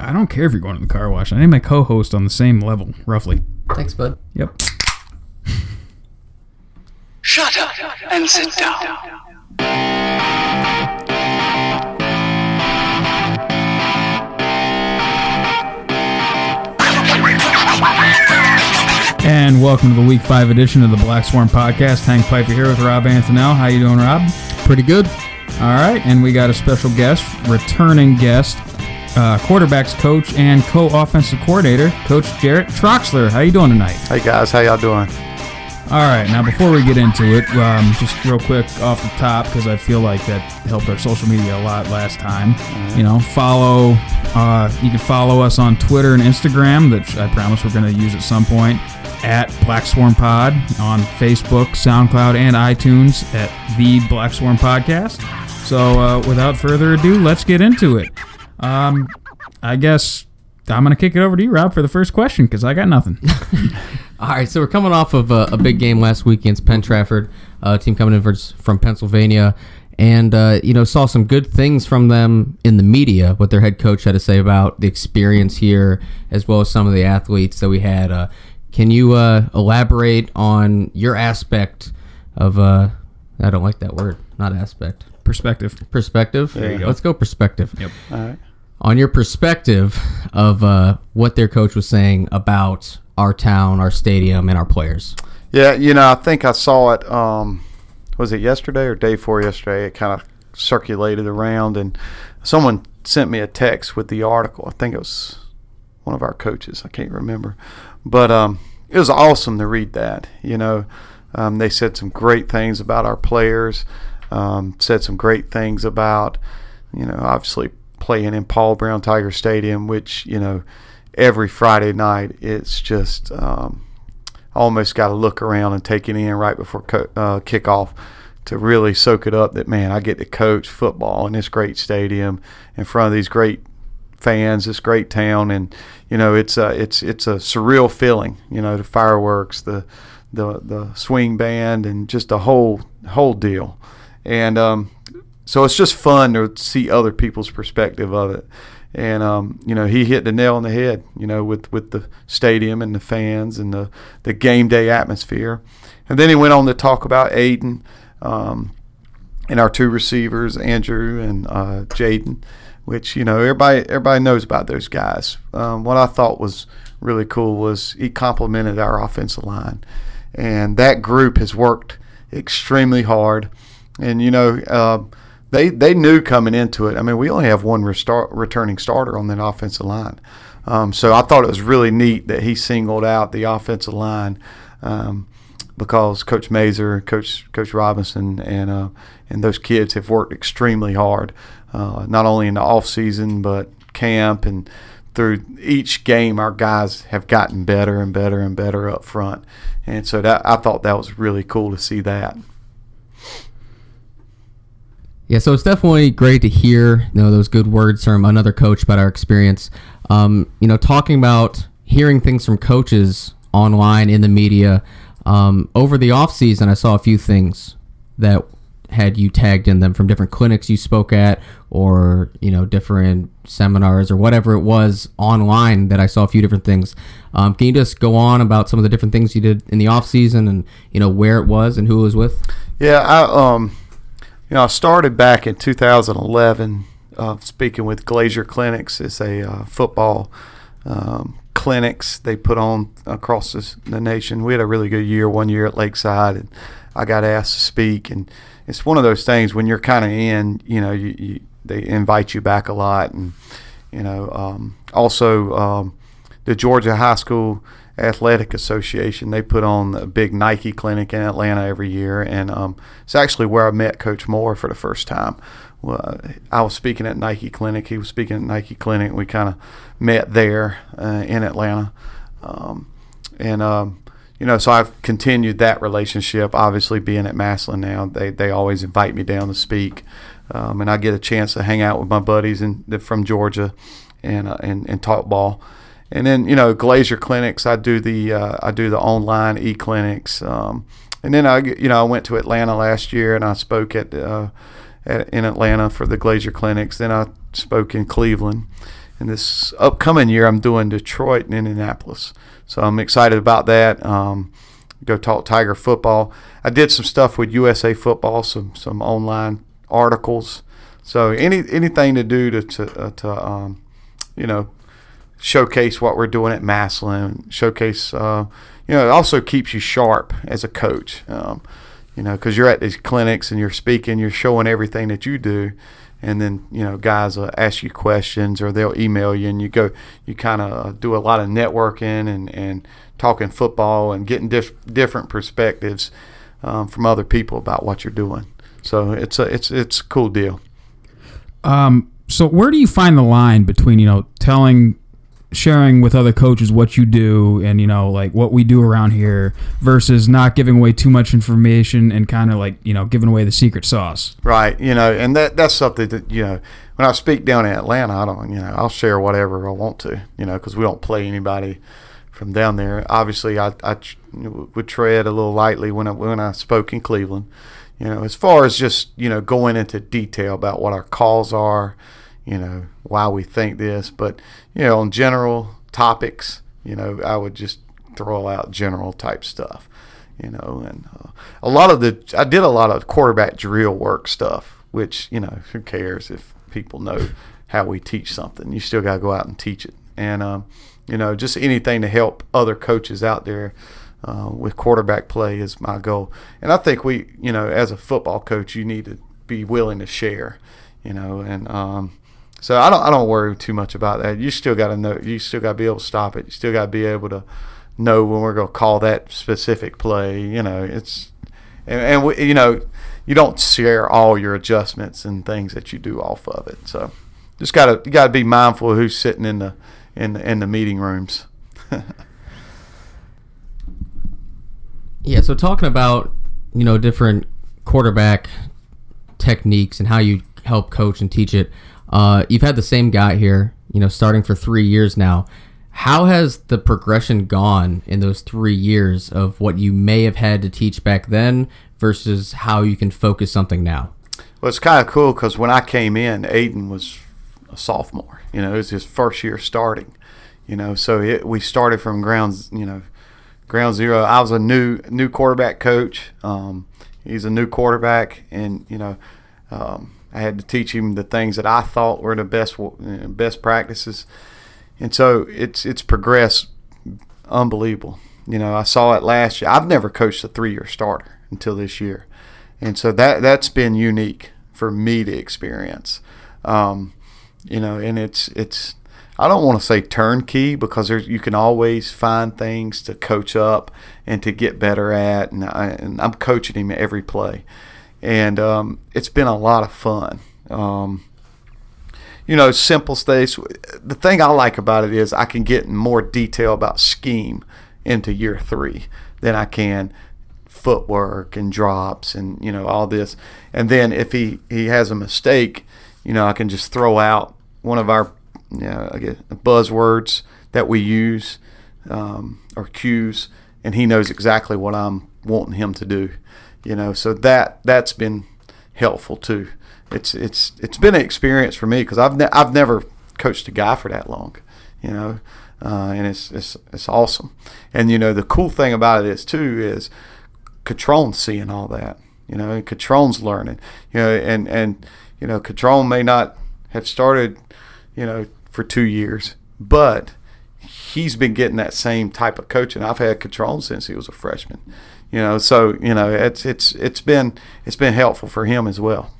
I don't care if you're going to the car wash. I need my co-host on the same level, roughly. Thanks, bud. Yep. Shut up and sit down. And welcome to the Week Five edition of the Black Swarm Podcast. Hank Piper here with Rob Antonell. How you doing, Rob? Pretty good. All right, and we got a special guest, returning guest, uh, quarterbacks coach and co-offensive coordinator, Coach Jarrett Troxler. How you doing tonight? Hey guys, how y'all doing? All right, now before we get into it, um, just real quick off the top because I feel like that helped our social media a lot last time. You know, follow. Uh, you can follow us on Twitter and Instagram, which I promise we're going to use at some point. At Black Swarm Pod on Facebook, SoundCloud, and iTunes at the Black Swarm Podcast. So, uh, without further ado, let's get into it. Um, I guess I'm going to kick it over to you, Rob, for the first question because I got nothing. All right, so we're coming off of a, a big game last week against Penn Trafford, uh, team coming in for, from Pennsylvania, and uh, you know saw some good things from them in the media. What their head coach had to say about the experience here, as well as some of the athletes that we had. Uh, can you uh, elaborate on your aspect of? Uh, I don't like that word, not aspect. Perspective. Perspective. There you go. Let's go perspective. Yep. All right. On your perspective of uh, what their coach was saying about our town, our stadium, and our players. Yeah, you know, I think I saw it. Um, was it yesterday or day four yesterday? It kind of circulated around, and someone sent me a text with the article. I think it was one of our coaches. I can't remember, but um, it was awesome to read that. You know, um, they said some great things about our players. Um, said some great things about, you know, obviously playing in Paul Brown Tiger Stadium, which you know, every Friday night it's just. Um, almost got to look around and take it in right before co- uh, kickoff to really soak it up that man I get to coach football in this great stadium in front of these great fans this great town and you know it's a it's it's a surreal feeling you know the fireworks the the the swing band and just the whole whole deal and um, so it's just fun to see other people's perspective of it. And um, you know he hit the nail on the head you know with with the stadium and the fans and the the game day atmosphere. And then he went on to talk about Aiden um, and our two receivers Andrew and uh, Jaden which you know everybody everybody knows about those guys. Um, what I thought was really cool was he complimented our offensive line. And that group has worked extremely hard. And you know uh, they they knew coming into it. I mean, we only have one restart, returning starter on that offensive line, um, so I thought it was really neat that he singled out the offensive line um, because Coach Mazer, Coach Coach Robinson, and uh, and those kids have worked extremely hard, uh, not only in the off season but camp and through each game. Our guys have gotten better and better and better up front, and so that I thought that was really cool to see that. Yeah, so it's definitely great to hear you know those good words from another coach about our experience. Um, you know, talking about hearing things from coaches online in the media um, over the off season, I saw a few things that had you tagged in them from different clinics you spoke at, or you know, different seminars or whatever it was online. That I saw a few different things. Um, can you just go on about some of the different things you did in the off season, and you know where it was and who it was with? Yeah, I um, you know, I started back in 2011 uh, speaking with Glazier Clinics. It's a uh, football um, clinics they put on across this, the nation. We had a really good year one year at Lakeside, and I got asked to speak. And it's one of those things when you're kind of in, you know, you, you, they invite you back a lot, and you know, um, also um, the Georgia High School Athletic Association. They put on a big Nike clinic in Atlanta every year, and um, it's actually where I met Coach Moore for the first time. Well, I was speaking at Nike Clinic. He was speaking at Nike Clinic. We kind of met there uh, in Atlanta, um, and um, you know, so I've continued that relationship. Obviously, being at Massillon now, they they always invite me down to speak, um, and I get a chance to hang out with my buddies in, from Georgia, and uh, and and talk ball. And then you know Glazier Clinics, I do the uh, I do the online e clinics, um, and then I you know I went to Atlanta last year and I spoke at, uh, at in Atlanta for the Glazier Clinics. Then I spoke in Cleveland, and this upcoming year I'm doing Detroit and Indianapolis. So I'm excited about that. Um, go talk Tiger football. I did some stuff with USA Football, some some online articles. So any anything to do to to, uh, to um, you know showcase what we're doing at Massillon, showcase uh, you know it also keeps you sharp as a coach. Um, you know because you're at these clinics and you're speaking, you're showing everything that you do. And then you know, guys will ask you questions, or they'll email you, and you go. You kind of do a lot of networking and, and talking football and getting dif- different perspectives um, from other people about what you're doing. So it's a it's it's a cool deal. Um, so where do you find the line between you know telling, sharing with other coaches what you do and you know like what we do around here versus not giving away too much information and kind of like you know giving away the secret sauce? Right, you know, and that that's something that you know when I speak down in Atlanta, I don't, you know, I'll share whatever I want to, you know, because we don't play anybody from down there. Obviously, I, I would tread a little lightly when I when I spoke in Cleveland. You know, as far as just you know going into detail about what our calls are, you know, why we think this, but you know, on general topics, you know, I would just throw out general type stuff. You know, and uh, a lot of the I did a lot of quarterback drill work stuff, which you know, who cares if people know how we teach something? You still got to go out and teach it, and um, you know, just anything to help other coaches out there uh, with quarterback play is my goal. And I think we, you know, as a football coach, you need to be willing to share, you know, and um, so I don't I don't worry too much about that. You still got to know. You still got to be able to stop it. You still got to be able to know when we're going to call that specific play. You know, it's and, and we, you know, you don't share all your adjustments and things that you do off of it. So just gotta you gotta be mindful of who's sitting in the in the, in the meeting rooms. Yeah, so talking about, you know, different quarterback techniques and how you help coach and teach it. Uh, you've had the same guy here, you know, starting for three years now. How has the progression gone in those three years of what you may have had to teach back then versus how you can focus something now? Well, it's kind of cool because when I came in, Aiden was a sophomore. You know, it was his first year starting. You know, so it, we started from grounds. You know, ground zero. I was a new new quarterback coach. Um, he's a new quarterback, and you know, um, I had to teach him the things that I thought were the best best practices, and so it's it's progressed unbelievable. You know, I saw it last year. I've never coached a three year starter until this year, and so that that's been unique for me to experience. Um, you know, and it's it's I don't want to say turnkey because there's you can always find things to coach up and to get better at, and, I, and I'm coaching him every play, and um, it's been a lot of fun. Um, you know, simple states. The thing I like about it is I can get in more detail about scheme into year three than I can footwork and drops and you know all this. And then if he he has a mistake, you know, I can just throw out one of our you know, buzzwords that we use um, or cues, and he knows exactly what I'm wanting him to do. You know, so that that's been helpful too. It's it's it's been an experience for me because I've ne- I've never coached a guy for that long. You know, uh, and it's it's it's awesome. And you know, the cool thing about it is too is Catrone's seeing all that. You know, and Catrone's learning. You know, and and you know, Catrone may not have started, you know, for two years, but he's been getting that same type of coaching. I've had Catrone since he was a freshman. You know, so you know it's it's it's been it's been helpful for him as well.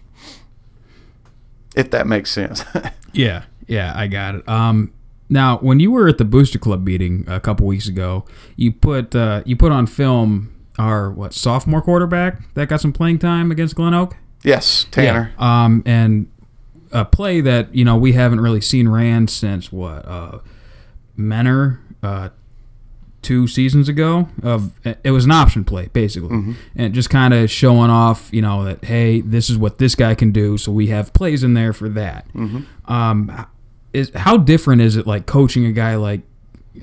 If that makes sense. yeah, yeah, I got it. Um, now, when you were at the Booster Club meeting a couple weeks ago, you put uh, you put on film our what sophomore quarterback that got some playing time against Glen Oak. Yes, Tanner. Yeah. Um, and a play that you know we haven't really seen ran since what uh, Menor uh, two seasons ago. Of it was an option play basically, mm-hmm. and just kind of showing off, you know, that hey, this is what this guy can do. So we have plays in there for that. Mm-hmm. Um, is how different is it like coaching a guy like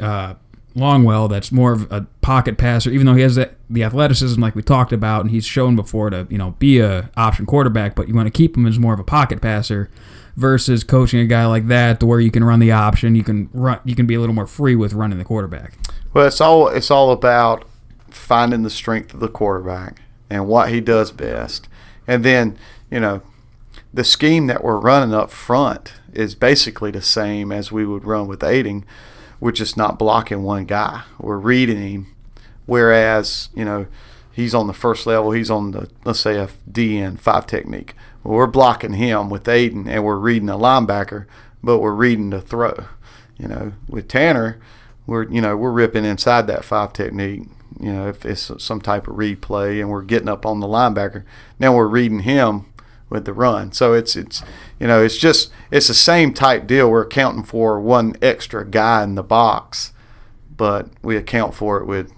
uh, Longwell that's more of a pocket passer, even though he has the, the athleticism like we talked about, and he's shown before to you know be a option quarterback, but you want to keep him as more of a pocket passer versus coaching a guy like that to where you can run the option, you can run, you can be a little more free with running the quarterback. Well, it's all it's all about finding the strength of the quarterback and what he does best, and then you know the scheme that we're running up front is basically the same as we would run with Aiden. We're just not blocking one guy. We're reading him, whereas you know he's on the first level. He's on the let's say a DN five technique. Well, we're blocking him with Aiden, and we're reading a linebacker, but we're reading the throw. You know, with Tanner, we're you know we're ripping inside that five technique. You know, if it's some type of replay, and we're getting up on the linebacker, now we're reading him with the run. So it's it's you know it's just it's the same type deal. We're accounting for one extra guy in the box, but we account for it with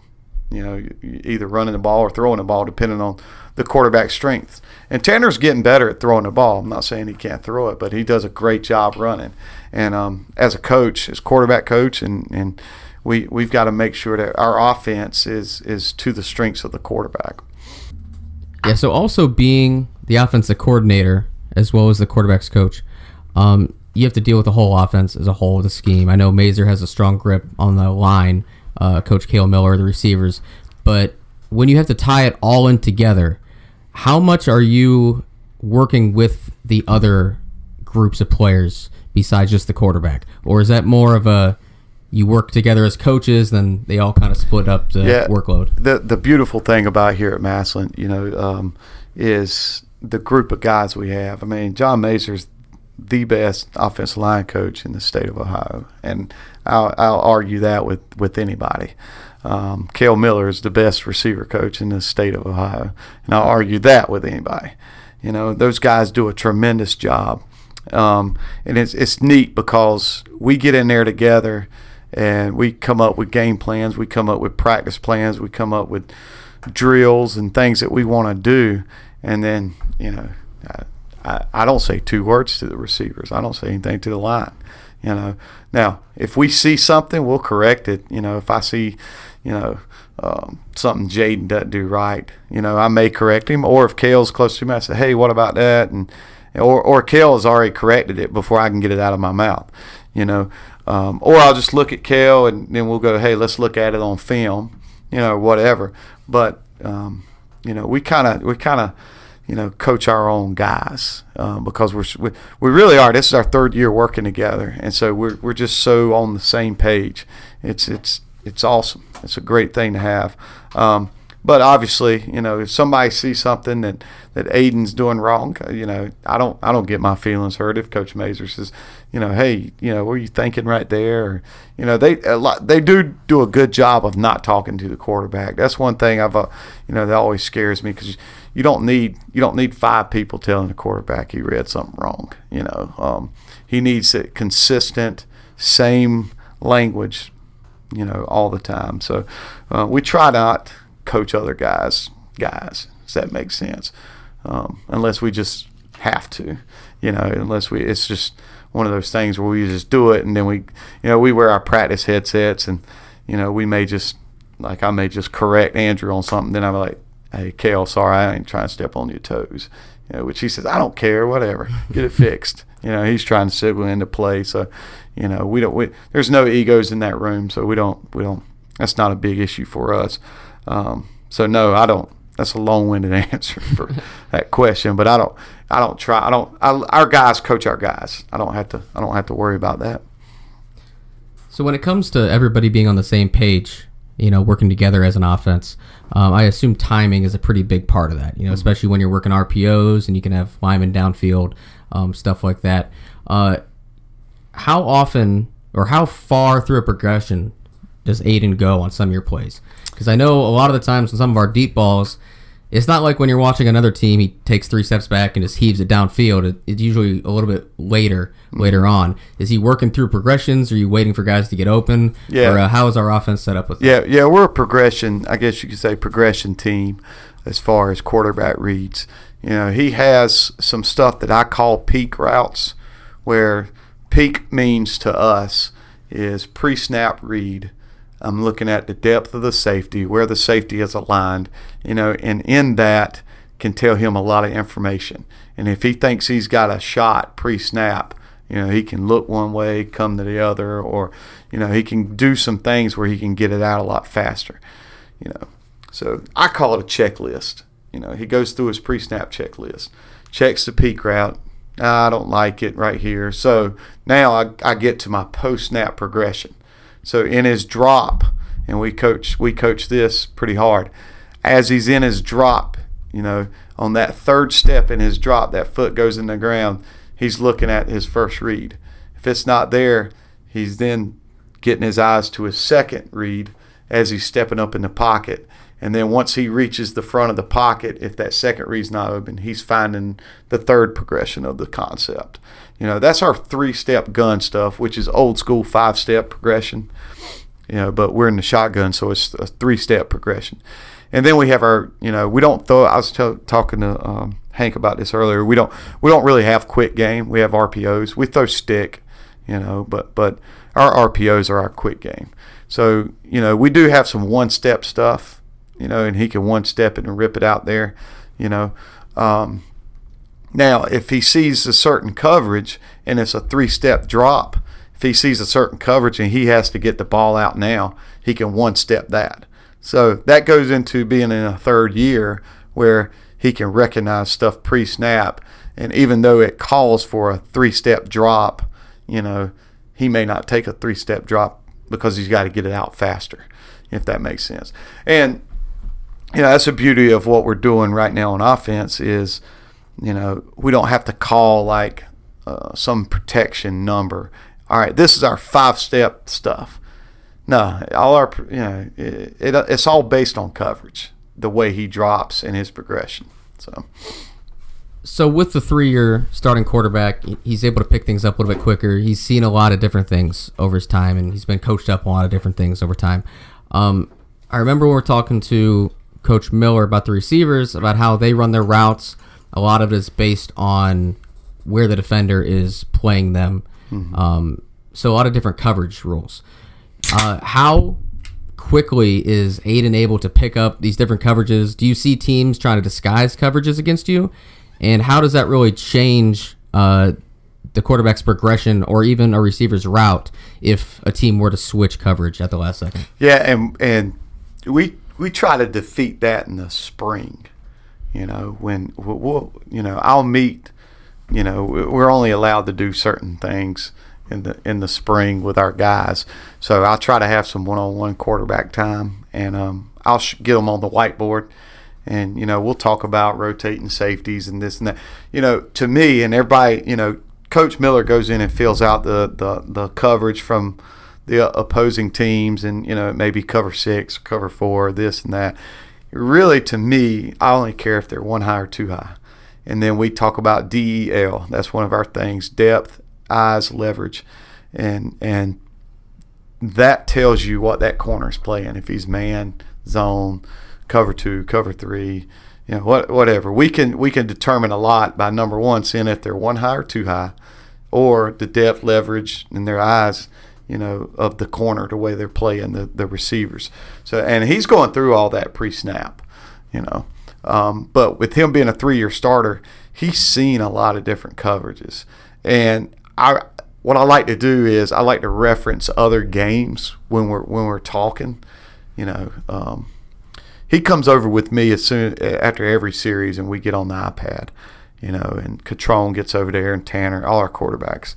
you know either running the ball or throwing the ball depending on the quarterback strengths. And Tanner's getting better at throwing the ball. I'm not saying he can't throw it, but he does a great job running. And um, as a coach, as quarterback coach, and and we we've got to make sure that our offense is is to the strengths of the quarterback. Yeah. So also being the offensive coordinator as well as the quarterback's coach, um, you have to deal with the whole offense as a whole, of the scheme. I know Mazer has a strong grip on the line, uh, Coach Kale Miller, the receivers, but when you have to tie it all in together, how much are you working with the other groups of players besides just the quarterback, or is that more of a you work together as coaches, then they all kind of split up the Yeah. workload? The the beautiful thing about here at Massillon, you know, um, is the group of guys we have. I mean, John Mazer's the best offensive line coach in the state of Ohio, and I'll, I'll argue that with with anybody. Um, Kale Miller is the best receiver coach in the state of Ohio, and I'll argue that with anybody. You know, those guys do a tremendous job, um, and it's it's neat because we get in there together, and we come up with game plans, we come up with practice plans, we come up with drills and things that we want to do, and then you know, I, I, I don't say two words to the receivers. I don't say anything to the line. You know, now if we see something, we'll correct it. You know, if I see, you know, um, something Jaden doesn't do right, you know, I may correct him. Or if Kale's close to me, I say, hey, what about that? And or or Kale has already corrected it before I can get it out of my mouth. You know, um, or I'll just look at Kale and then we'll go, hey, let's look at it on film. You know, whatever. But um, you know, we kind of we kind of you know coach our own guys um, because we're we, we really are. This is our third year working together, and so we're we're just so on the same page. It's it's it's awesome. It's a great thing to have. Um, but obviously, you know, if somebody sees something that, that Aiden's doing wrong, uh, you know, I don't I don't get my feelings hurt if Coach Mazer says, you know, hey, you know, what are you thinking right there? Or, you know, they a lot they do do a good job of not talking to the quarterback. That's one thing I've, uh, you know, that always scares me because you don't need you don't need five people telling the quarterback he read something wrong. You know, um, he needs a consistent, same language you know, all the time. So uh, we try not coach other guys, guys. Does that make sense? Um, unless we just have to, you know, unless we, it's just one of those things where we just do it and then we, you know, we wear our practice headsets and, you know, we may just, like I may just correct Andrew on something. Then I'm like, hey, Kale, sorry, I ain't trying to step on your toes. You know, which he says, I don't care, whatever, get it fixed. You know, he's trying to signal into play. So, you know, we don't. We, there's no egos in that room, so we don't. We don't. That's not a big issue for us. Um, so no, I don't. That's a long-winded answer for that question, but I don't. I don't try. I don't. I, our guys coach our guys. I don't have to. I don't have to worry about that. So when it comes to everybody being on the same page, you know, working together as an offense, um, I assume timing is a pretty big part of that. You know, especially when you're working RPOs and you can have linemen downfield, um, stuff like that. Uh, how often or how far through a progression does Aiden go on some of your plays? Because I know a lot of the times on some of our deep balls, it's not like when you're watching another team, he takes three steps back and just heaves it downfield. It, it's usually a little bit later, later on. Is he working through progressions? Are you waiting for guys to get open? Yeah. Or uh, how is our offense set up with that? Yeah, yeah, we're a progression. I guess you could say progression team as far as quarterback reads. You know, he has some stuff that I call peak routes, where peak means to us is pre-snap read. I'm looking at the depth of the safety, where the safety is aligned, you know, and in that can tell him a lot of information. And if he thinks he's got a shot pre-snap, you know, he can look one way, come to the other, or you know, he can do some things where he can get it out a lot faster. You know, so I call it a checklist. You know, he goes through his pre-snap checklist, checks the peak route. I don't like it right here. So now I, I get to my post-snap progression. So in his drop, and we coach we coach this pretty hard. As he's in his drop, you know, on that third step in his drop, that foot goes in the ground. He's looking at his first read. If it's not there, he's then getting his eyes to his second read as he's stepping up in the pocket. And then once he reaches the front of the pocket, if that second read's not open, he's finding the third progression of the concept. You know, that's our three step gun stuff, which is old school five step progression. You know, but we're in the shotgun, so it's a three step progression. And then we have our, you know, we don't throw. I was t- talking to um, Hank about this earlier. We don't, we don't really have quick game. We have RPOs. We throw stick, you know, but but our RPOs are our quick game. So you know, we do have some one step stuff, you know, and he can one step it and rip it out there, you know. Um, now, if he sees a certain coverage and it's a three step drop, if he sees a certain coverage and he has to get the ball out now, he can one step that. So that goes into being in a third year where he can recognize stuff pre snap. And even though it calls for a three step drop, you know, he may not take a three step drop because he's got to get it out faster, if that makes sense. And, you know, that's the beauty of what we're doing right now on offense is, you know, we don't have to call like uh, some protection number. All right, this is our five step stuff. No, all our you know it, it, it's all based on coverage, the way he drops in his progression. So, So with the three-year starting quarterback, he's able to pick things up a little bit quicker. He's seen a lot of different things over his time, and he's been coached up a lot of different things over time. Um, I remember when we were talking to Coach Miller about the receivers, about how they run their routes. A lot of it is based on where the defender is playing them. Um, so a lot of different coverage rules. Uh, how quickly is Aiden able to pick up these different coverages? Do you see teams trying to disguise coverages against you? And how does that really change uh, the quarterback's progression or even a receiver's route if a team were to switch coverage at the last second? yeah, and and we we try to defeat that in the spring. You know, when we'll, we'll you know I'll meet. You know, we're only allowed to do certain things in the in the spring with our guys. So I'll try to have some one-on-one quarterback time, and um, I'll sh- get them on the whiteboard, and you know we'll talk about rotating safeties and this and that. You know, to me and everybody, you know, Coach Miller goes in and fills out the the, the coverage from the opposing teams, and you know it may be cover six, cover four, this and that. Really, to me, I only care if they're one high or two high. And then we talk about DEL. That's one of our things: depth, eyes, leverage, and and that tells you what that corner is playing. If he's man, zone, cover two, cover three, you know, what whatever. We can we can determine a lot by number one, seeing if they're one high or two high, or the depth, leverage, and their eyes. You know, of the corner, the way they're playing the, the receivers. So, and he's going through all that pre-snap. You know, um, but with him being a three-year starter, he's seen a lot of different coverages. And I, what I like to do is I like to reference other games when we're when we're talking. You know, um, he comes over with me as soon after every series, and we get on the iPad. You know, and Catrone gets over there, and Tanner, all our quarterbacks,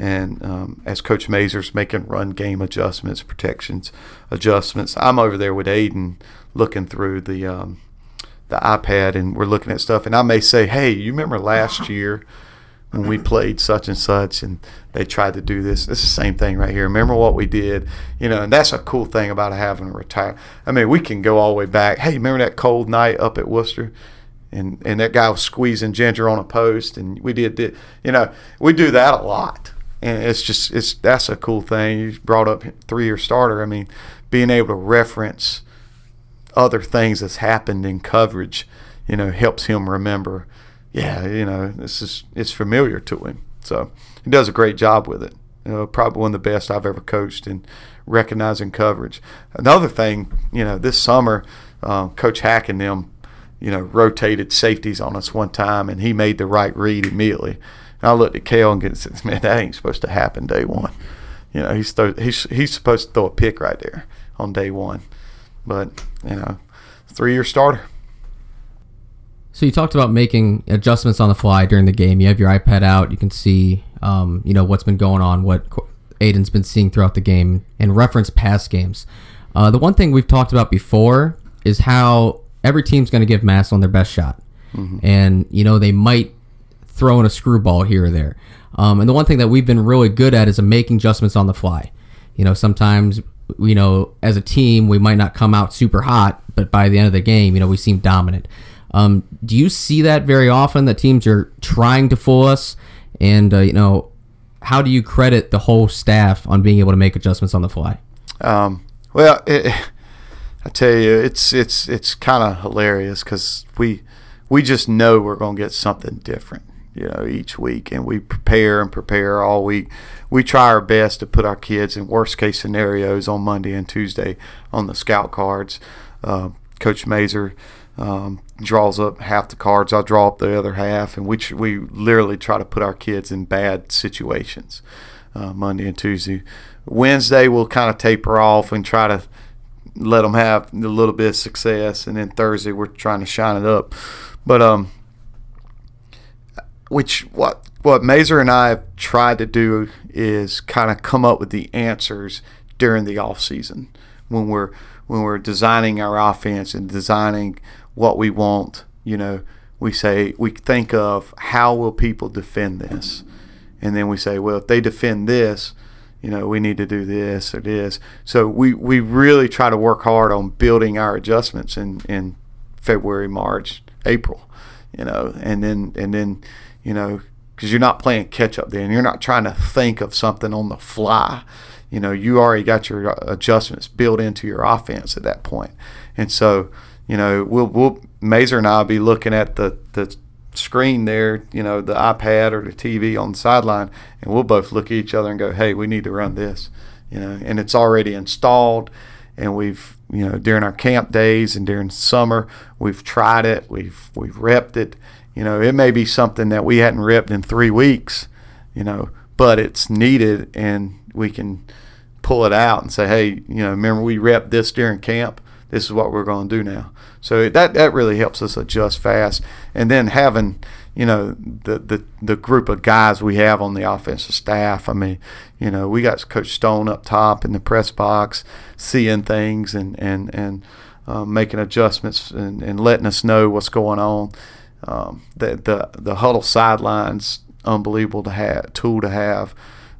and um, as Coach Mazer's making run game adjustments, protections adjustments, I'm over there with Aiden looking through the um, the iPad, and we're looking at stuff, and I may say, "Hey, you remember last year?" when we played such and such and they tried to do this. It's the same thing right here. Remember what we did, you know, and that's a cool thing about having a retire. I mean, we can go all the way back. Hey, remember that cold night up at Wooster? And, and that guy was squeezing Ginger on a post, and we did, did you know we do that a lot, and it's just it's that's a cool thing. You brought up three year starter. I mean, being able to reference other things that's happened in coverage, you know, helps him remember yeah, you know, this is it's familiar to him. So he does a great job with it. You know, probably one of the best I've ever coached in recognizing coverage. Another thing, you know, this summer, uh, Coach Hack and them, you know, rotated safeties on us one time, and he made the right read immediately. And I looked at Kale and said, "Man, that ain't supposed to happen day one." You know, he's throw, he's he's supposed to throw a pick right there on day one, but you know, three year starter. So you talked about making adjustments on the fly during the game. You have your iPad out. You can see, um, you know, what's been going on, what Aiden's been seeing throughout the game, and reference past games. Uh, the one thing we've talked about before is how every team's going to give Massillon their best shot, mm-hmm. and you know they might throw in a screwball here or there. Um, and the one thing that we've been really good at is making adjustments on the fly. You know, sometimes you know as a team we might not come out super hot, but by the end of the game, you know we seem dominant. Um, do you see that very often that teams are trying to fool us? And uh, you know, how do you credit the whole staff on being able to make adjustments on the fly? Um, well, it, I tell you, it's it's it's kind of hilarious because we we just know we're going to get something different, you know, each week, and we prepare and prepare all week. We try our best to put our kids in worst case scenarios on Monday and Tuesday on the scout cards. Uh, Coach Mazer um, draws up half the cards. I draw up the other half, and we tr- we literally try to put our kids in bad situations. Uh, Monday and Tuesday. Wednesday we'll kind of taper off and try to let them have a little bit of success, and then Thursday we're trying to shine it up. But um, which what what Mazer and I have tried to do is kind of come up with the answers during the off season when we're when we're designing our offense and designing what we want, you know, we say we think of how will people defend this, and then we say, well, if they defend this, you know, we need to do this or this. So we, we really try to work hard on building our adjustments in, in February, March, April, you know, and then and then, you know, because you're not playing catch up then. You're not trying to think of something on the fly. You know, you already got your adjustments built into your offense at that point. and so you know, we'll we'll Mazer and I'll be looking at the the screen there, you know, the iPad or the TV on the sideline, and we'll both look at each other and go, "Hey, we need to run this," you know, and it's already installed, and we've you know during our camp days and during summer we've tried it, we've we've repped it, you know, it may be something that we hadn't ripped in three weeks, you know, but it's needed, and we can pull it out and say, "Hey, you know, remember we repped this during camp." this is what we're going to do now. So that that really helps us adjust fast. And then having you know the the the group of guys we have on the offensive staff. I mean, you know, we got Coach Stone up top in the press box, seeing things and and and uh, making adjustments and, and letting us know what's going on. Um, the the the Hudl sidelines unbelievable to have tool to have.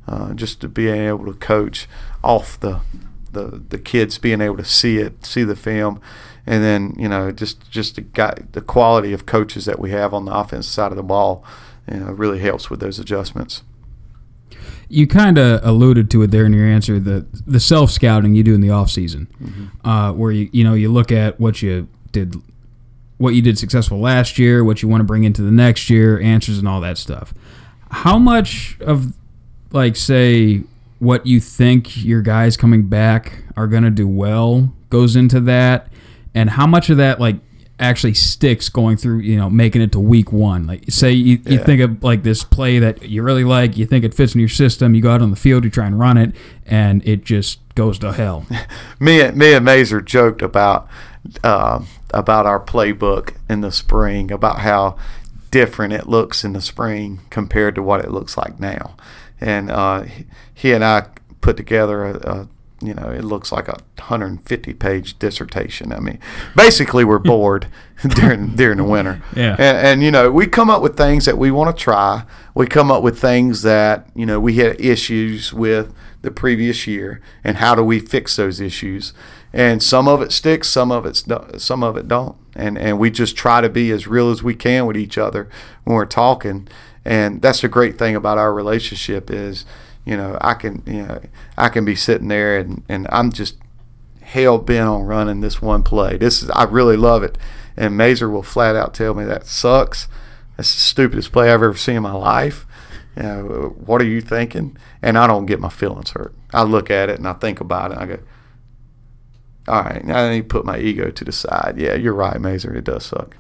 Uh, just to be able to coach off the the the kids being able to see it, see the film, and then you know just just the guy, the quality of coaches that we have on the offensive side of the ball, you know, really helps with those adjustments. You kind of alluded to it there in your answer the the self scouting you do in the off season, mm-hmm. uh, where you you know you look at what you did, what you did successful last year, what you want to bring into the next year, answers and all that stuff. How much of like say what you think your guys coming back are going to do well goes into that and how much of that like actually sticks going through you know making it to week one like say you, yeah. you think of like this play that you really like you think it fits in your system you go out on the field you try and run it and it just goes to hell me, me and Mazer joked about uh, about our playbook in the spring about how different it looks in the spring compared to what it looks like now and uh, he and I put together a, a you know, it looks like a 150 page dissertation. I mean, basically, we're bored during during the winter. Yeah. And, and, you know, we come up with things that we want to try. We come up with things that you know we had issues with the previous year, and how do we fix those issues? And some of it sticks, some of it some of it don't. And and we just try to be as real as we can with each other when we're talking. And that's the great thing about our relationship is you know, I can, you know, I can be sitting there and, and I'm just hell bent on running this one play. This is, I really love it. And Mazer will flat out tell me that sucks. That's the stupidest play I've ever seen in my life. You know, what are you thinking? And I don't get my feelings hurt. I look at it and I think about it. I go, all right, now I need to put my ego to the side. Yeah, you're right, Mazer. It does suck.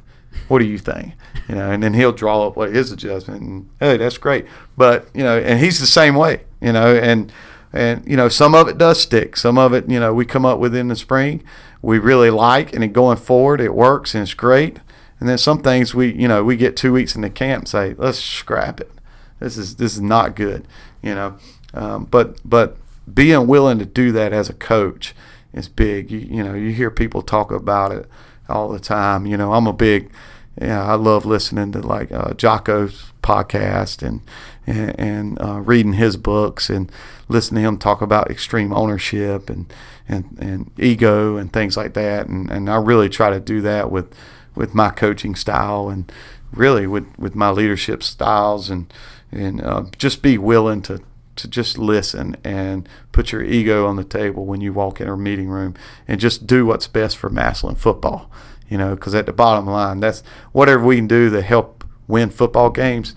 What do you think? You know, and then he'll draw up what his adjustment. And hey, that's great. But you know, and he's the same way. You know, and and you know, some of it does stick. Some of it, you know, we come up with in the spring, we really like, and going forward, it works and it's great. And then some things we, you know, we get two weeks in the camp say, let's scrap it. This is this is not good. You know, um, but but being willing to do that as a coach is big. You, you know, you hear people talk about it all the time. You know, I'm a big, yeah, I love listening to like uh, Jocko's podcast and and, and uh, reading his books and listening to him talk about extreme ownership and and, and ego and things like that. And, and I really try to do that with with my coaching style and really with, with my leadership styles and and uh, just be willing to to just listen and put your ego on the table when you walk in a meeting room and just do what's best for Massillon football. You know, because at the bottom line, that's whatever we can do to help win football games.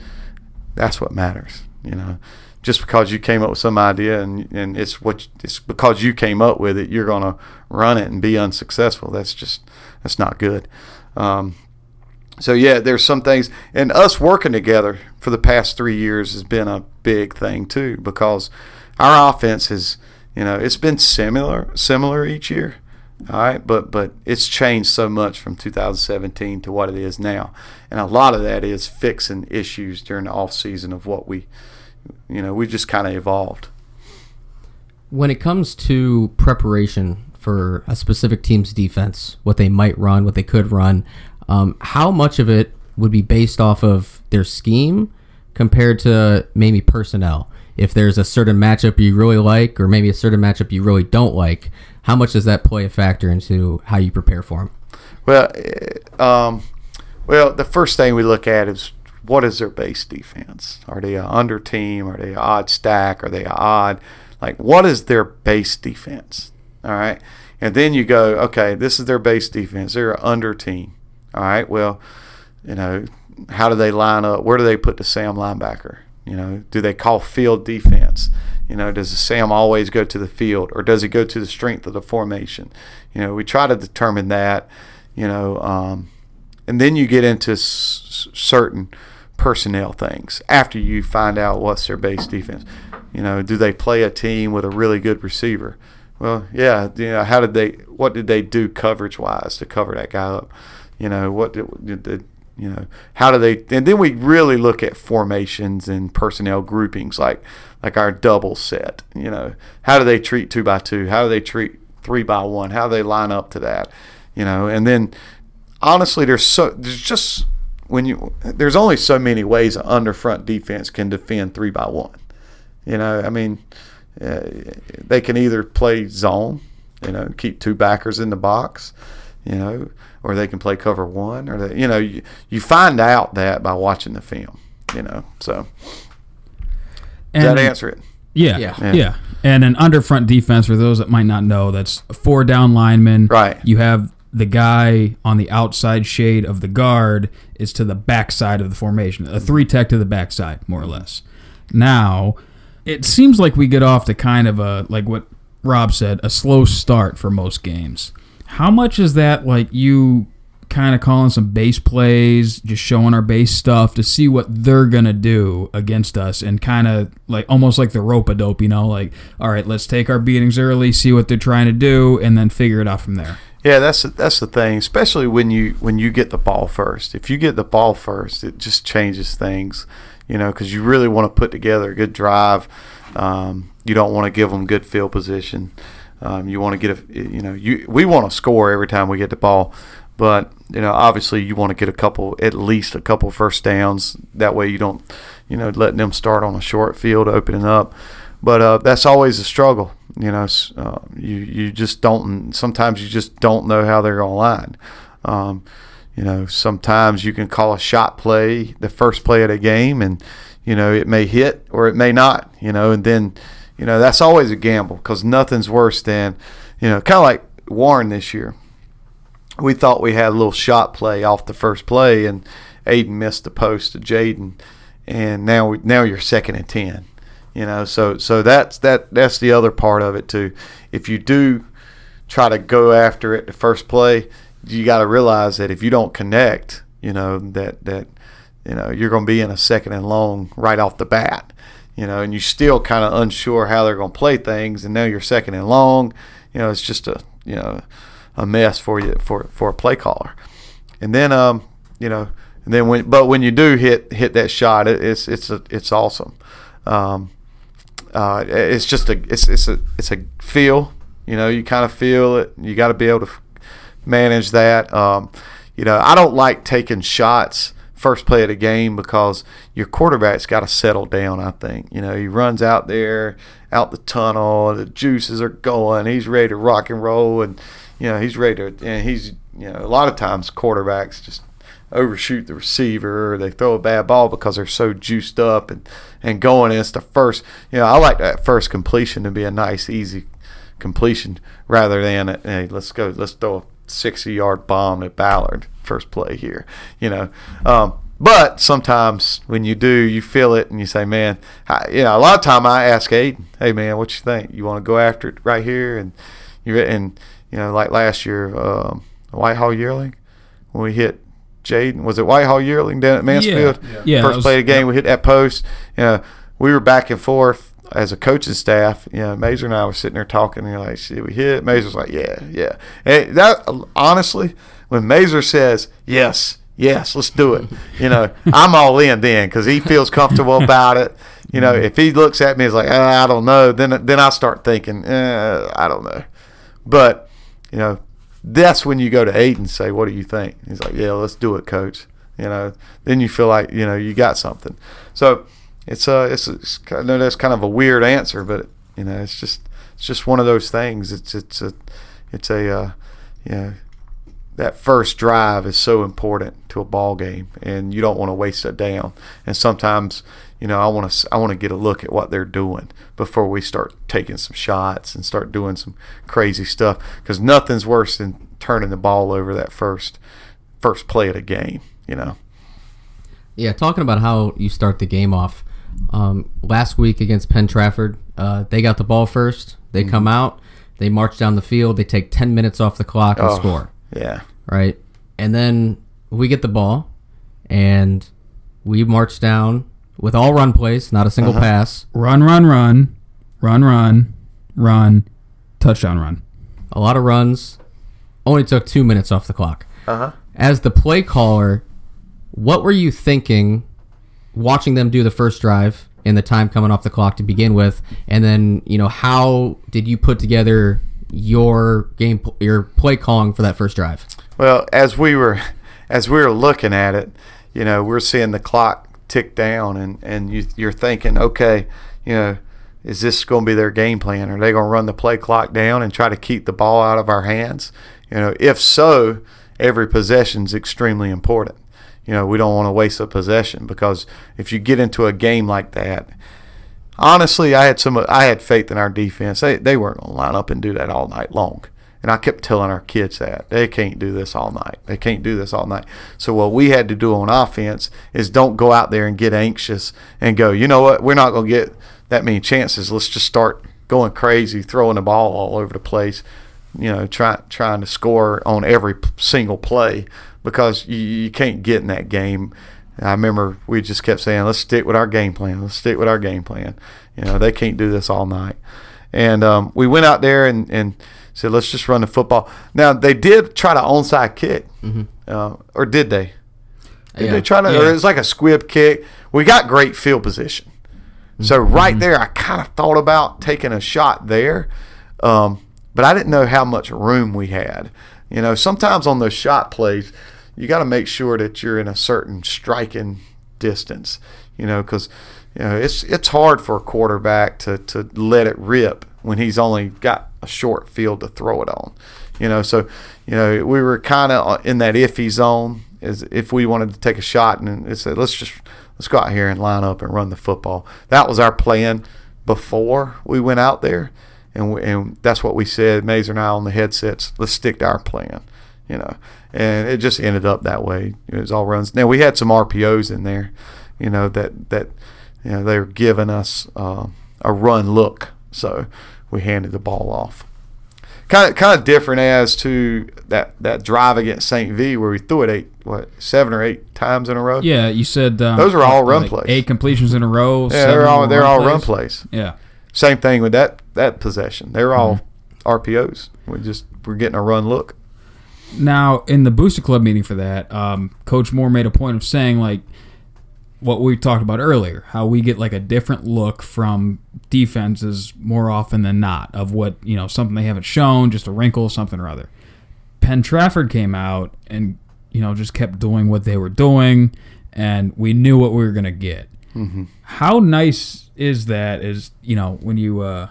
That's what matters. You know, just because you came up with some idea and and it's what it's because you came up with it, you're gonna run it and be unsuccessful. That's just that's not good. Um, so yeah, there's some things, and us working together for the past three years has been a big thing too, because our offense is, you know, it's been similar, similar each year, all right, but but it's changed so much from 2017 to what it is now, and a lot of that is fixing issues during the off season of what we, you know, we just kind of evolved. When it comes to preparation for a specific team's defense, what they might run, what they could run. Um, how much of it would be based off of their scheme compared to maybe personnel? If there's a certain matchup you really like, or maybe a certain matchup you really don't like, how much does that play a factor into how you prepare for them? Well, eh, um, well, the first thing we look at is what is their base defense? Are they an under team? Are they an odd stack? Are they an odd? Like, what is their base defense? All right. And then you go, okay, this is their base defense. They're an under team. All right. Well, you know, how do they line up? Where do they put the Sam linebacker? You know, do they call field defense? You know, does the Sam always go to the field or does he go to the strength of the formation? You know, we try to determine that, you know, um, and then you get into s- certain personnel things after you find out what's their base defense. You know, do they play a team with a really good receiver? Well, yeah, you know, how did they? What did they do coverage wise to cover that guy up? You know, what you know? How do they? And then we really look at formations and personnel groupings, like like our double set. You know, how do they treat two by two? How do they treat three by one? How do they line up to that? You know, and then honestly, there's so there's just when you there's only so many ways an under front defense can defend three by one. You know, I mean, uh, they can either play zone, you know, keep two backers in the box, you know, or they can play cover one, or they, you know, you, you find out that by watching the film, you know. So does that answer it? Yeah, Yeah. yeah, And an underfront defense, for those that might not know, that's four down linemen. Right. You have the guy on the outside shade of the guard is to the backside of the formation. A three tech to the backside, more or less. Now, it seems like we get off to kind of a like what Rob said, a slow start for most games. How much is that like you kind of calling some base plays, just showing our base stuff to see what they're gonna do against us, and kind of like almost like the rope a dope, you know, like all right, let's take our beatings early, see what they're trying to do, and then figure it out from there. Yeah, that's that's the thing, especially when you when you get the ball first. If you get the ball first, it just changes things, you know, because you really want to put together a good drive. Um, you don't want to give them good field position. Um, you want to get a, you know, you we want to score every time we get the ball, but you know, obviously you want to get a couple, at least a couple first downs. That way you don't, you know, letting them start on a short field, opening up. But uh, that's always a struggle. You know, uh, you you just don't. Sometimes you just don't know how they're gonna line. Um, you know, sometimes you can call a shot play the first play of the game, and you know it may hit or it may not. You know, and then you know that's always a gamble because nothing's worse than you know, kind of like Warren this year. We thought we had a little shot play off the first play, and Aiden missed the post to Jaden, and now we, now you're second and ten you know? So so that's that that's the other part of it too. If you do try to go after it the first play you got to realize that if you don't connect you know, that that you know you're going to be in a second and long right off the bat, you know, and you're still kind of unsure how they're going to play things, and now you're second and long, you know, it's just a you know a mess for you for for a play caller, and then um you know and then when but when you do hit hit that shot, it, it's it's a, it's awesome. Um, uh, it's just a it's it's a it's a feel. You know, you kind of feel it. You got to be able to manage that. Um, you know, I don't like taking shots first play of the game because your quarterback's got to settle down. I think you know he runs out there, out the tunnel, the juices are going. He's ready to rock and roll, and you know he's ready to. And he's you know a lot of times quarterbacks just overshoot the receiver or they throw a bad ball because they're so juiced up and, and going. And it's the first, you know, I like that first completion to be a nice, easy completion rather than, hey, let's go, let's throw a 60 yard bomb at Ballard first play here, you know. Um, but sometimes when you do, you feel it and you say, man, I, you know, a lot of time I ask Aiden, hey, man, what you think? You want to go after it right here? And, you and you know, like last year, um, Whitehall Yearling, when we hit Jaden. Was it Whitehall Yearling down at Mansfield? Yeah. Yeah, that First was- play of the game, we hit that post. You know, we were back and forth as a coaching staff. You know, Mazer and I were sitting there talking. And you're like, "Should we hit?" Mazer's like, "Yeah, yeah." And that honestly, when Mazer says yes, yes, let's do it. You know, I'm all in then because he feels comfortable about it. You know, if he looks at me, he's like, "Ah, I don't know. Then then I start thinking, eh, I don't know. But you know, that's when you go to Aiden and say, "What do you think?" He's like, "Yeah, let's do it, coach." You know, then you feel like you know you got something. So it's a it's, it's I know that's kind of a weird answer, but you know it's just it's just one of those things. It's it's a it's a uh, you know that first drive is so important to a ball game, and you don't want to waste it down. And sometimes, you know, I want to I want to get a look at what they're doing before we start taking some shots and start doing some crazy stuff. Because nothing's worse than turning the ball over that first first play of the game. You know. Yeah, talking about how you start the game off. Um, last week against Penn Trafford, uh, they got the ball first. They Mm-hmm. come out, they march down the field, they take 10 minutes off the clock and Oh. score, Yeah. right? And then we get the ball and we march down with all run plays, not a single Uh-huh. pass. Run, run, run, run, run, run, touchdown run. A lot of runs. Only took two minutes off the clock. Uh huh. As the play caller, what were you thinking watching them do the first drive and the time coming off the clock to begin with? And then, you know, how did you put together your game, your play calling for that first drive? Well, as we were as we were looking at it, you know, we're seeing the clock tick down, and and you, you're thinking, okay, you know, is this going to be their game plan? Are they going to run the play clock down and try to keep the ball out of our hands? You know, if so, every possession is extremely important. You know, we don't want to waste a possession because if you get into a game like that, honestly, I had some. I had faith in our defense. They they weren't to line up and do that all night long. And I kept telling our kids that they can't do this all night. They can't do this all night. So what we had to do on offense is don't go out there and get anxious and go. You know what? We're not to get that many chances. Let's just start going crazy, throwing the ball all over the place. You know, trying trying to score on every single play because you, you can't get in that game. I remember we just kept saying, "Let's stick with our game plan. Let's stick with our game plan." You know, they can't do this all night. And um, we went out there and, and said, "Let's just run the football." Now they did try to onside kick, uh, or did they? Did Yeah. they try to? Or it was like a squib kick. We got great field position, so right there, I kind of thought about taking a shot there, um, but I didn't know how much room we had. You know, sometimes on those shot plays, you got to make sure that you're in a certain striking distance. You know, because you know it's it's hard for a quarterback to to let it rip when he's only got a short field to throw it on. You know, so you know we were kind of uh, in that iffy zone as if we wanted to take a shot and it said let's just let's go out here and line up and run the football. That was our plan before we went out there, and we, and that's what we said. Mazer and I on the headsets. Let's stick to our plan, you know. And it just ended up that way. It was all runs. Now we had some RPOs in there, you know that that you know they were giving us uh, a run look, so we handed the ball off kind of kind of different as to that that drive against St. V where we threw it eight what seven or eight times in a row. Yeah, you said um, Those are all run like plays. Eight completions in a row. Yeah, they're all they're all run plays. plays. Yeah. Same thing with that that possession. They're all Mm-hmm. RPOs. We just we're getting a run look. Now, in the Booster Club meeting for that, um, Coach Moore made a point of saying like what we talked about earlier, how we get like a different look from defenses more often than not of what you know something they haven't shown, just a wrinkle, something or other. Penn Trafford came out and you know just kept doing what they were doing, and we knew what we were gonna get. How nice is that? Is you know when you uh,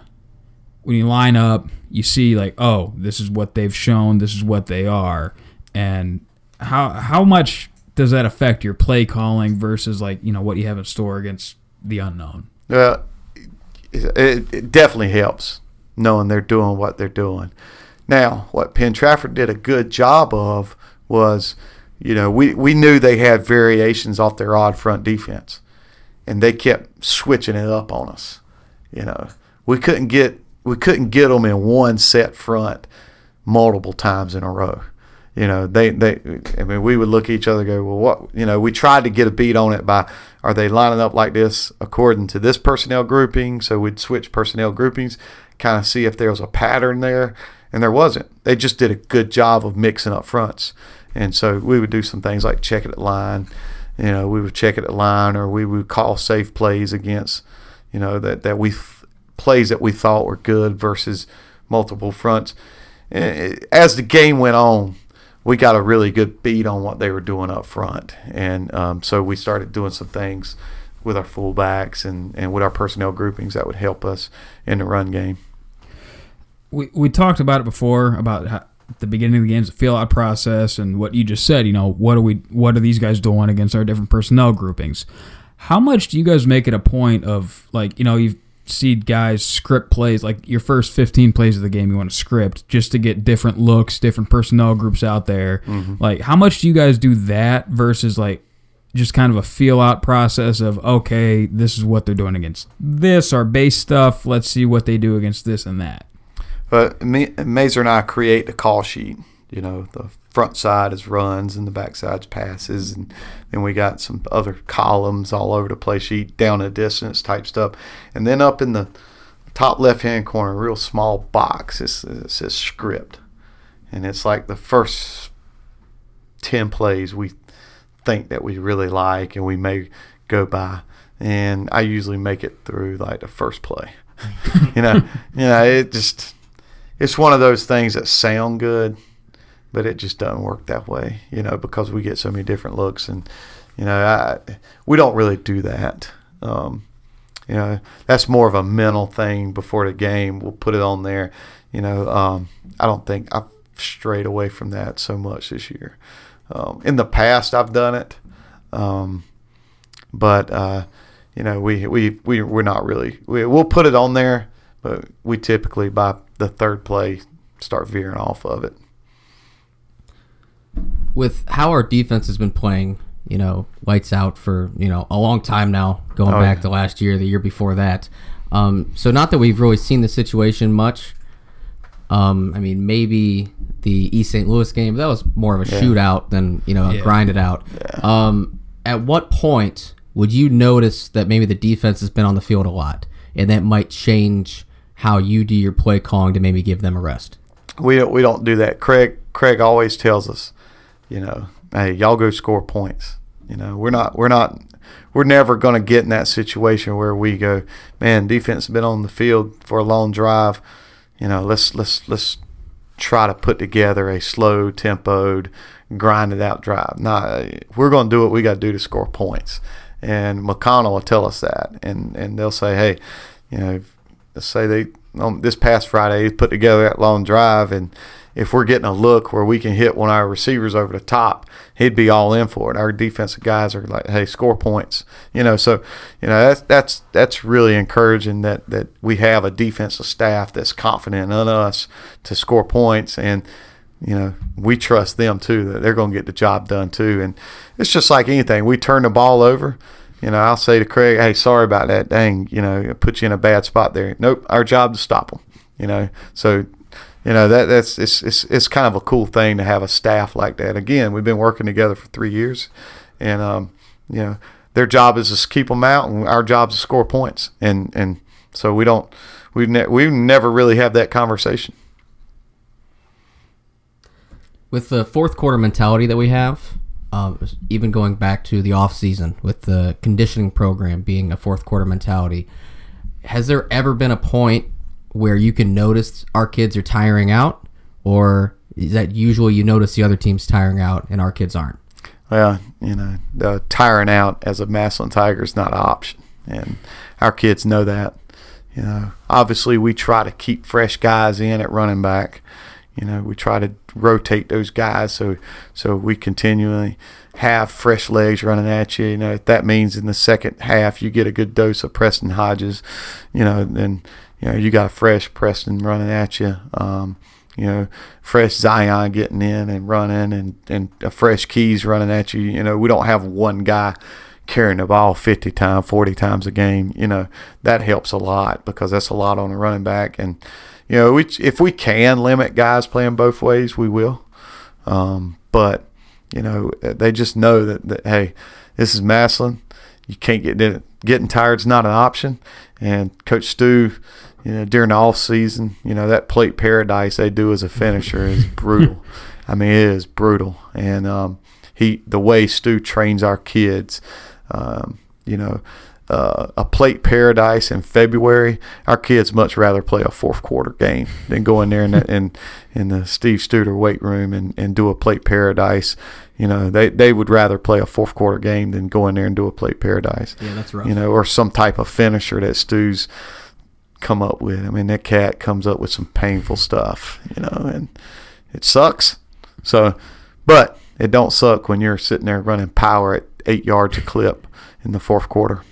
when you line up, you see like, oh, this is what they've shown, this is what they are, and how how much does that affect your play calling versus like you know what you have in store against the unknown? Uh, it, it definitely helps knowing they're doing what they're doing. Now, what Penn Trafford did a good job of was, you know, we, we knew they had variations off their odd front defense, and they kept switching it up on us. You know, we couldn't get we couldn't get them in one set front multiple times in a row. You know, they they I mean, we would look at each other and go, well, what? You know, we tried to get a beat on it by are they lining up like this according to this personnel grouping? So we'd switch personnel groupings, kind of see if there was a pattern there, and there wasn't. They just did a good job of mixing up fronts, and so we would do some things like check it at line. You know, we would check it at line, or we would call safe plays against, you know, that that we plays that we thought were good versus multiple fronts. Eh, As the game went on, we got a really good beat on what they were doing up front, and um, so we started doing some things with our fullbacks and, and with our personnel groupings that would help us in the run game. we, we talked about it before about how, the beginning of the games, the feel out process, and what you just said. You know, what are we? What are these guys doing against our different personnel groupings? How much do you guys make it a point of like you know you see guys script plays like your first 15 plays of the game you want to script just to get different looks different personnel groups out there mm-hmm. like how much do you guys do that versus like just kind of a feel out process of okay this is what they're doing against this our base stuff let's see what they do against this and that But me, Mazer and I create the call sheet. You know, the front side is runs and the back side's passes, and then we got some other columns all over the play sheet, down a distance type stuff, and then up in the top left hand corner, a real small box, it's, it says script, and it's like the first ten plays we think that we really like, and we may go by, and I usually make it through like the first play. you know, you know, it just it's one of those things that sound good, but it just doesn't work that way, you know, because we get so many different looks, and you know, I, we don't really do that. Um, you know, that's more of a mental thing before the game. We'll put it on there. You know, um, I don't think I've strayed away from that so much this year. Um, in the past, I've done it, um, but uh, you know, we we we we're not really. We, we'll put it on there, but we typically by the third play start veering off of it. With how our defense has been playing, you know, lights out for you know a long time now, going Oh, back yeah. to last year, the year before that. Um, so not that we've really seen the situation much. Um, I mean, maybe the East St. Louis game that was more of a shootout than you know a Yeah. grinded out. Um, at what point would you notice that maybe the defense has been on the field a lot, and that might change how you do your play calling to maybe give them a rest? We don't, we don't do that. Craig Craig always tells us, you know, hey, y'all go score points. You know, we're not we're not we're never going to get in that situation where we go, man, defense has been on the field for a long drive. You know, let's let's let's try to put together a slow tempoed, grinded out drive. Nah, we're going to do what we got to do to score points. And McConnell will tell us that, and and they'll say, hey, you know, let's say they on this past Friday he put together that long drive, and if we're getting a look where we can hit one of our receivers over the top, he'd be all in for it. Our defensive guys are like, hey, score points, you know. So, you know, that's that's that's really encouraging that that we have a defensive staff that's confident in us to score points and. You know, we trust them too that they're going to get the job done too. And it's just like anything. We turn the ball over, you know, I'll say to Craig, "Hey, sorry about that. Dang, you know, put you in a bad spot there." Nope, our job to stop them. You know, so you know that that's it's, it's it's kind of a cool thing to have a staff like that. Again, we've been working together for three years, and um, you know their job is to keep them out, and our job is to score points, and and so we don't we ne- we never really have that conversation. with the fourth quarter mentality that we have, um, even going back to the off season with the conditioning program being a fourth quarter mentality, has there ever been a point where you can notice our kids are tiring out, or is that usually you notice the other team's tiring out and our kids aren't? Well, you know, tiring out as a Massillon Tiger is not an option, and our kids know that. You know, obviously we try to keep fresh guys in at running back. You know, we try to rotate those guys so so we continually have fresh legs running at you. You know, if that means in the second half you get a good dose of Preston Hodges, you know, then you know you got a fresh Preston running at you. Um, you know, fresh Zion getting in and running, and and a fresh Keys running at you. You know, we don't have one guy carrying the ball 50 times, 40 times a game. You know, that helps a lot because that's a lot on a running back. And you know, we, if we can limit guys playing both ways, we will. Um, but you know, they just know that, that hey, this is Massillon. You can't get in, getting tired is not an option. And Coach Stu, you know, during the off season, you know that plate paradise they do as a finisher is brutal. I mean, it is brutal. And um, he, the way Stu trains our kids, um, you know, uh, a plate paradise in February, our kids much rather play a fourth quarter game than go in there in the, in, in the Steve Studer weight room and, and do a plate paradise. You know, they, they would rather play a fourth quarter game than go in there and do a plate paradise. Yeah, that's rough. You know, or some type of finisher that Stu's come up with. I mean, that cat comes up with some painful stuff, you know, and it sucks. So, but it don't suck when you're sitting there running power at eight yards a clip in the fourth quarter.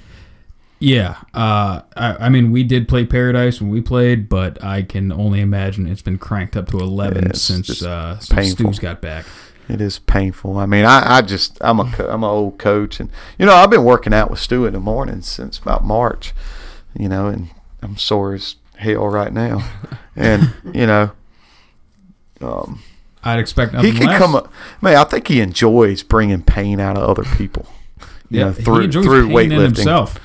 Yeah, uh, I, I mean, we did play Paradise when we played, but I can only imagine it's been cranked up to eleven Yeah, since uh, since. Stu's got back. It is painful. I mean, I, I just I'm a I'm an old coach, and you know I've been working out with Stu in the morning since about March, you know, and I'm sore as hell right now, and you know, um, I'd expect he can less. come up. Man, I think he enjoys bringing pain out of other people. You yeah, know, he through enjoys through pain in weightlifting. himself.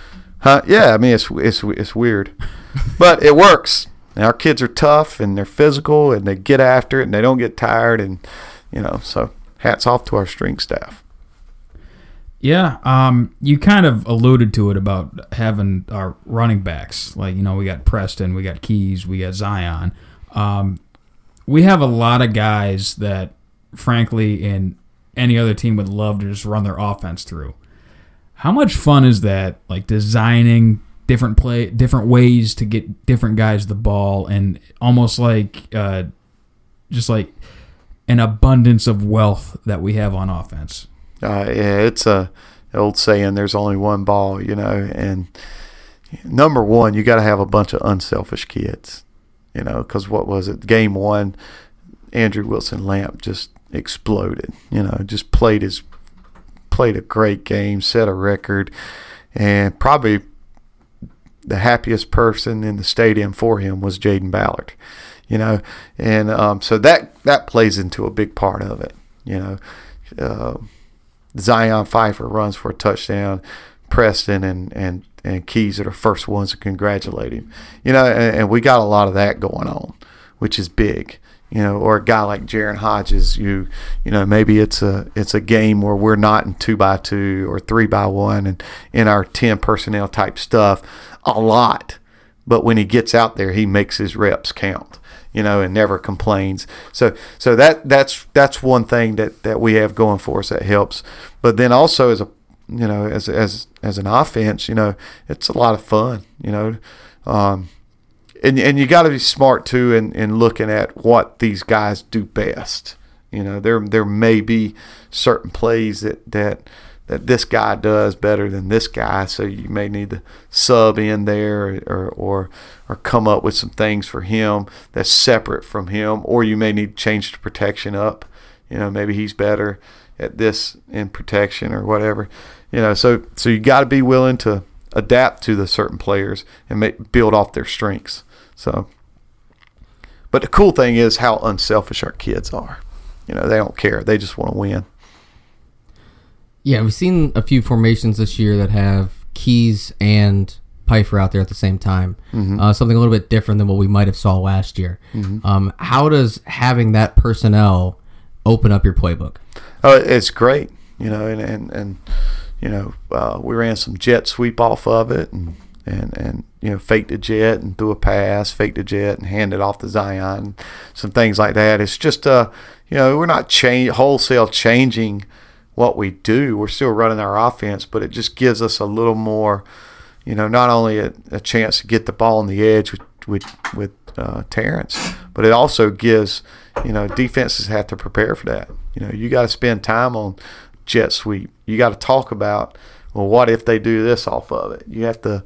Huh? Yeah, I mean it's it's it's weird, but it works. And our kids are tough and they're physical and they get after it and they don't get tired and you know so hats off to our strength staff. Yeah, um, you kind of alluded to it about having our running backs. Like, you know, we got Preston, we got Keys, we got Zion. Um, we have a lot of guys that, frankly, in any other team would love to just run their offense through. How much fun is that? Like designing different play, different ways to get different guys the ball, and almost like, uh, just like an abundance of wealth that we have on offense. Uh, yeah, it's a old saying. There's only one ball, you know. And number one, you got to have a bunch of unselfish kids, you know. Because what was it? Game one, Andrew Wilson Lamp just exploded. You know, just played his played a great game, set a record, and probably the happiest person in the stadium for him was Jaden Ballard. You know, and um, so that that plays into a big part of it. You know. Uh, Zion Pfeiffer runs for a touchdown. Preston and, and, and Keys are the first ones to congratulate him. You know, and, and we got a lot of that going on, which is big. You know, or a guy like Jaron Hodges, you you know, maybe it's a it's a game where we're not in two by two or three by one and in our ten personnel type stuff a lot. But when he gets out there he makes his reps count you know, and never complains. So so that that's that's one thing that, that we have going for us that helps. But then also as a you know, as as as an offense, you know, it's a lot of fun, you know. Um, and and you got to be smart too in, in looking at what these guys do best. You know, there there may be certain plays that that that this guy does better than this guy, so you may need to sub in there or or or come up with some things for him that's separate from him, or you may need to change the protection up. You know, maybe he's better at this in protection or whatever. You know, so so you got to be willing to adapt to the certain players and make, build off their strengths. So, But the cool thing is how unselfish our kids are. You know, they don't care. They just want to win. Yeah, we've seen a few formations this year that have Keys and Pfeiffer out there at the same time. Uh, something a little bit different than what we might have saw last year. Um, how does having that personnel open up your playbook? Oh, it's great. You know, and and, and you know, uh, we ran some jet sweep off of it, and and and you know, faked a jet and threw a pass, faked a jet and handed off to Zion, some things like that. It's just uh, you know, we're not change wholesale changing what we do. We're still running our offense, but it just gives us a little more, you know, not only a, a chance to get the ball on the edge with with with uh, Terrence, but it also gives, you know, defenses have to prepare for that. You know, you got to spend time on jet sweep. You got to talk about, well, what if they do this off of it? You have to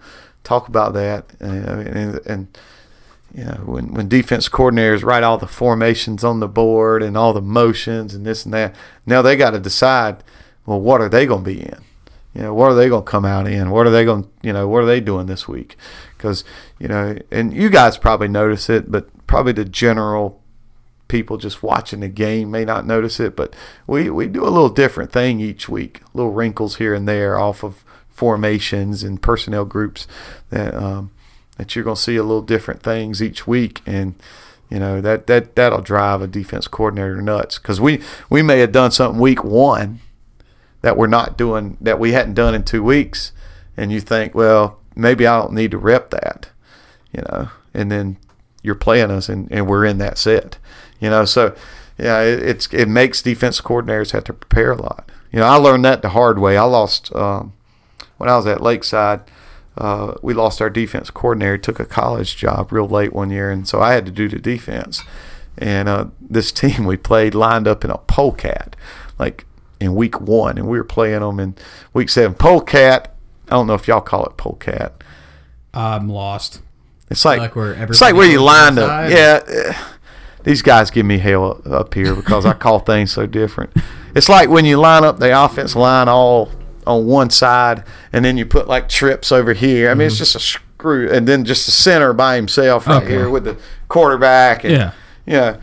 talk about that, uh, and and, and you know, when, when defense coordinators write all the formations on the board and all the motions and this and that, now they got to decide, well, what are they going to be in? You know, what are they going to come out in? What are they going to, you know, what are they doing this week? Because, you know, and you guys probably notice it, but probably the general people just watching the game may not notice it, but we, we do a little different thing each week, little wrinkles here and there off of formations and personnel groups that, um, that you're going to see a little different things each week. And you know that that that'll drive a defense coordinator nuts. Because we we may have done something week one that we're not doing that we hadn't done in two weeks. And you think well maybe i don't need to rep that you know and then you're playing us and, and we're in that set you know. So yeah it, it's it makes defense coordinators have to prepare a lot. You know i learned that the hard way. I lost um, when i was at lakeside uh, we lost our defense coordinator. Took a college job real late one year, and so I had to do the defense. And uh, this team we played lined up in a polecat, like in week one, and we were playing them in week seven. Polecat. I don't know if y'all call it polecat. I'm lost. It's like, Like where it's like where you lined up. Yeah. eh, These guys give me hell up here because I call things so different. It's like when you line up the offense line all on one side, and then you put like trips over here. I mean, it's mm-hmm. just a screw, and then just the center by himself right Okay. here with the quarterback. And, Yeah. Yeah.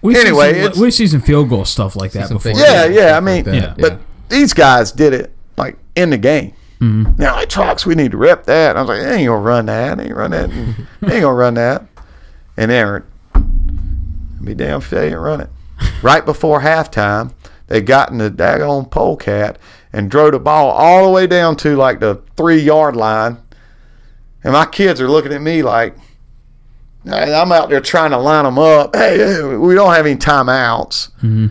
We Anyway, see some, we see some field goal stuff like that before. things- Yeah, yeah. I mean, like Yeah. but these guys did it like in the game. Mm-hmm. Now, like trucks, we need to rep that. I was like, they ain't gonna run that. They ain't run that. they ain't gonna run that. And Aaron, be damn if they ain't run it. Right before halftime, they got in the daggone polecat and drove the ball all the way down to like the three yard line. And my kids are looking at me like, "Hey, I'm out there trying to line them up. Hey, we don't have any timeouts mm-hmm.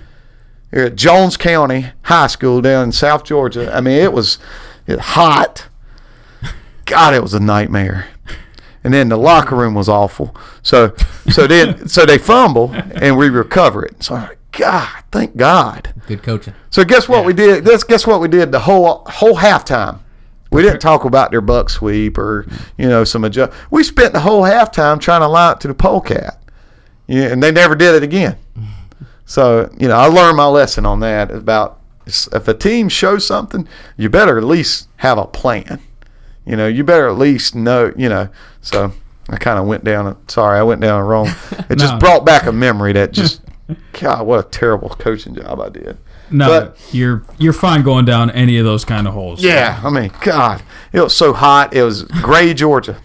here at Jones County High School down in South Georgia. I mean, it was it hot. God, it was a nightmare. And then the locker room was awful. So, so then, so they fumble and we recover it. So, I'm like, God, thank God. Good coaching. So, guess what we did? Guess, guess what we did the whole whole halftime. We didn't talk about their buck sweep or you know some adjust. We spent the whole halftime trying to line it to the polecat. Yeah, and they never did it again. So you know, I learned my lesson on that about if a team shows something, you better at least have a plan. You know, you better at least know. You know, so I kind of went down. A, sorry, I went down a wrong. It just brought back a memory that just, God, what a terrible coaching job I did. No, But- you're you're fine going down any of those kind of holes. Yeah, I mean, God, it was so hot. It was Gray, Georgia.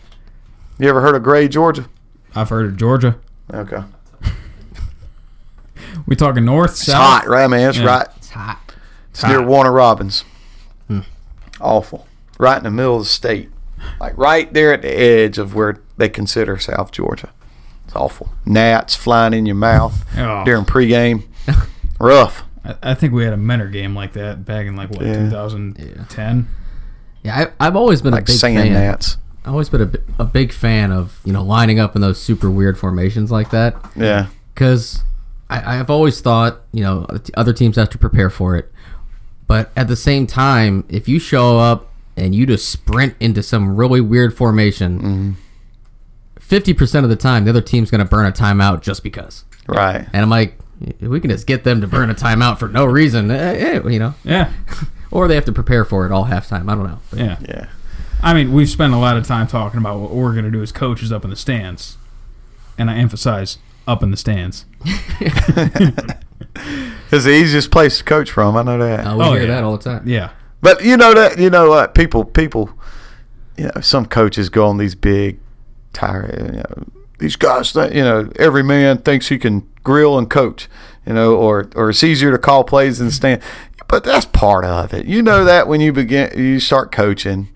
You ever heard of Gray, Georgia? I've heard of Georgia. Okay. We talking north, It's south? hot, right, man? It's Yeah. right. It's hot. It's near. Warner Robins. Hmm. Awful. Right in the middle of the state. Like right there at the edge of where they consider South Georgia. It's awful. Gnats flying in your mouth Oh. during pregame. Rough. I, I think we had a Mentor game like that back in like what Yeah. 2010. Yeah, I, I've always been Like a big sand fan. gnats. I've always been a, a big fan of you know lining up in those super weird formations like that Yeah. because I've always thought you know other teams have to prepare for it, but at the same time, if you show up and you just sprint into some really weird formation, mm-hmm. 50 percent of the time the other team's going to burn a timeout just because. Right. And I'm like, we can just get them to burn a timeout for no reason, eh, eh, you know, Yeah, or they have to prepare for it all halftime. I don't know. But yeah. Yeah. I mean, we've spent a lot of time talking about what we're going to do as coaches up in the stands. and I emphasize up in the stands. It's the easiest place to coach from. I know that. Uh, we Oh, hear yeah. that all the time. Yeah. But you know that you know what people people, you know, some coaches go on these big, tire. You know, these guys think you know every man thinks he can grill and coach, you know, or or it's easier to call plays than stand. But that's part of it. You know that when you begin you start coaching,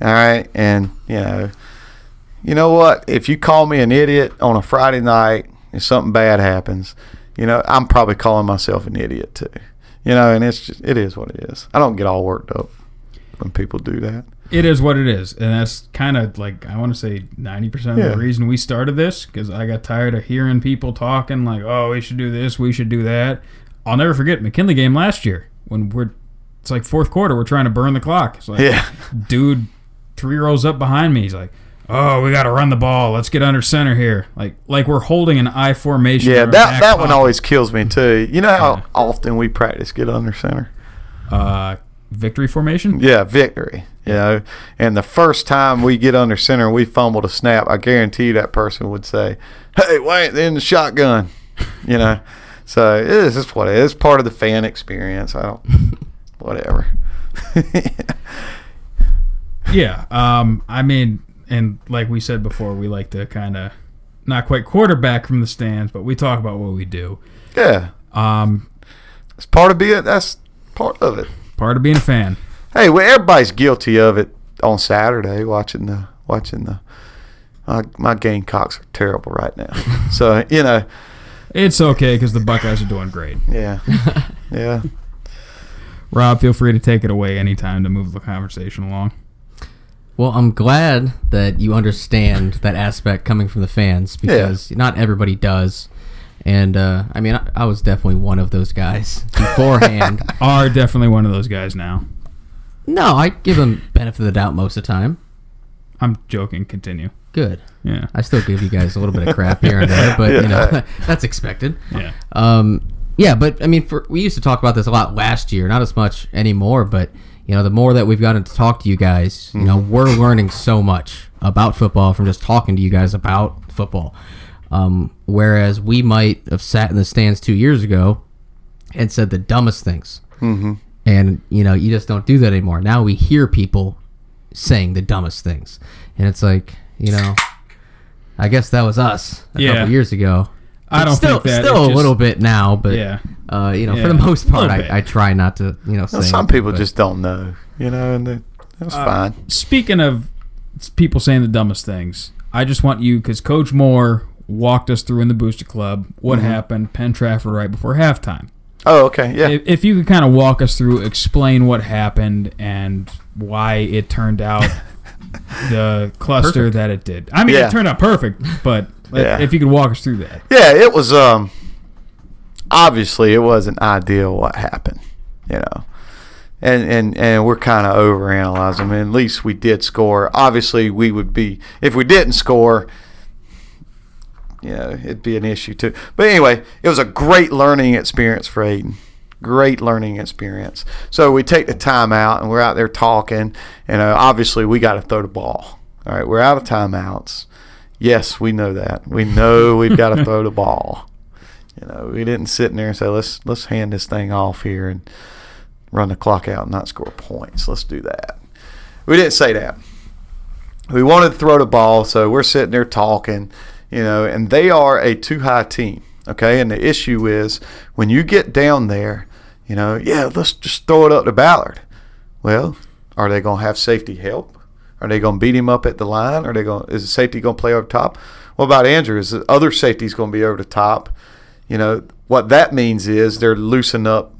all right, and you know, you know what? If you call me an idiot on a Friday night and something bad happens, you know, I'm probably calling myself an idiot too. You know, and it's just, it is what it is. I don't get all worked up when people do that. It is what it is, and that's kind of like I want to say ninety percent of Yeah. the reason we started this because I got tired of hearing people talking like, "Oh, we should do this, we should do that." I'll never forget McKinley game last year when we're it's like fourth quarter, we're trying to burn the clock. It's like, Yeah. dude, three rows up behind me, he's like, "Oh, we got to run the ball. Let's get under center here." Like like we're holding an I formation. Yeah, that that one always kills me too. You know how Yeah. often we practice get under center? uh, victory formation. Yeah, victory. You know, and the first time we get under center and we fumble a snap, I guarantee that person would say, "Hey, they in the shotgun?" You know, so it is just what it is. It's part of the fan experience. I don't, whatever. Yeah. Um. I mean, and like we said before, we like to kind of not quite quarterback from the stands, but we talk about what we do. yeah, Um. it's part of being. That's part of it. Part of being a fan. Hey, well, everybody's guilty of it on Saturday watching the watching the. My, my Gamecocks are terrible right now. so you know, It's okay because the Buckeyes are doing great. yeah, yeah. Rob, feel free to take it away anytime to move the conversation along. Well, I'm glad that you understand that aspect coming from the fans because not everybody does. And uh, I mean, I, I was definitely one of those guys beforehand. Are definitely one of those guys now. No, I give them benefit of the doubt most of the time. I'm joking. Continue. Good. Yeah. I still give you guys a little bit of crap here and there, but you know that's expected. Yeah. Um, yeah, but I mean, for we used to talk about this a lot last year, not as much anymore. But you know, the more that we've gotten to talk to you guys, you know, we're learning so much about football from just talking to you guys about football. Um, whereas we might have sat in the stands two years ago and said the dumbest things, mm-hmm. And you know, you just don't do that anymore. Now we hear people saying the dumbest things, and it's like, you know, I guess that was us a Yeah. couple years ago. I don't still, think that. still it's a just- little bit now, but Yeah. uh, you know, Yeah. for the most part, I, I try not to, you know, Well, some people but- just don't know, you know, and they- that's Uh, fine. Speaking of people saying the dumbest things, I just want you because Coach Moore walked us through in the Booster Club what happened Penn Trafford right before halftime. Oh, okay, yeah. If, if you could kind of walk us through, explain what happened and why it turned out the cluster that it did. I mean, Yeah. it turned out perfect, but Yeah. if you could walk us through that. Yeah, it was um obviously it wasn't ideal what happened, you know. And and and we're kind of overanalyzing. I mean, at least we did score. Obviously, we would be if we didn't score, know, it'd be an issue too. But anyway, it was a great learning experience for Aiden. Great learning experience. So we take the time out and we're out there talking, and uh, obviously we got to throw the ball. All right, we're out of timeouts. Yes, we know that. We know we've got to throw the ball. You know, we didn't sit in there and say let's let's hand this thing off here and run the clock out and not score points. Let's do that. We didn't say that. We wanted to throw the ball, so we're sitting there talking, you know, and they are a two high team. Okay, and the issue is when you get down there, you know, yeah, let's just throw it up to Ballard. Well, are they going to have safety help? Are they going to beat him up at the line? Are they going? Is the safety going to play over top? What about Andrew? Is the other safety's going to be over the top? You know what that means is they're loosen up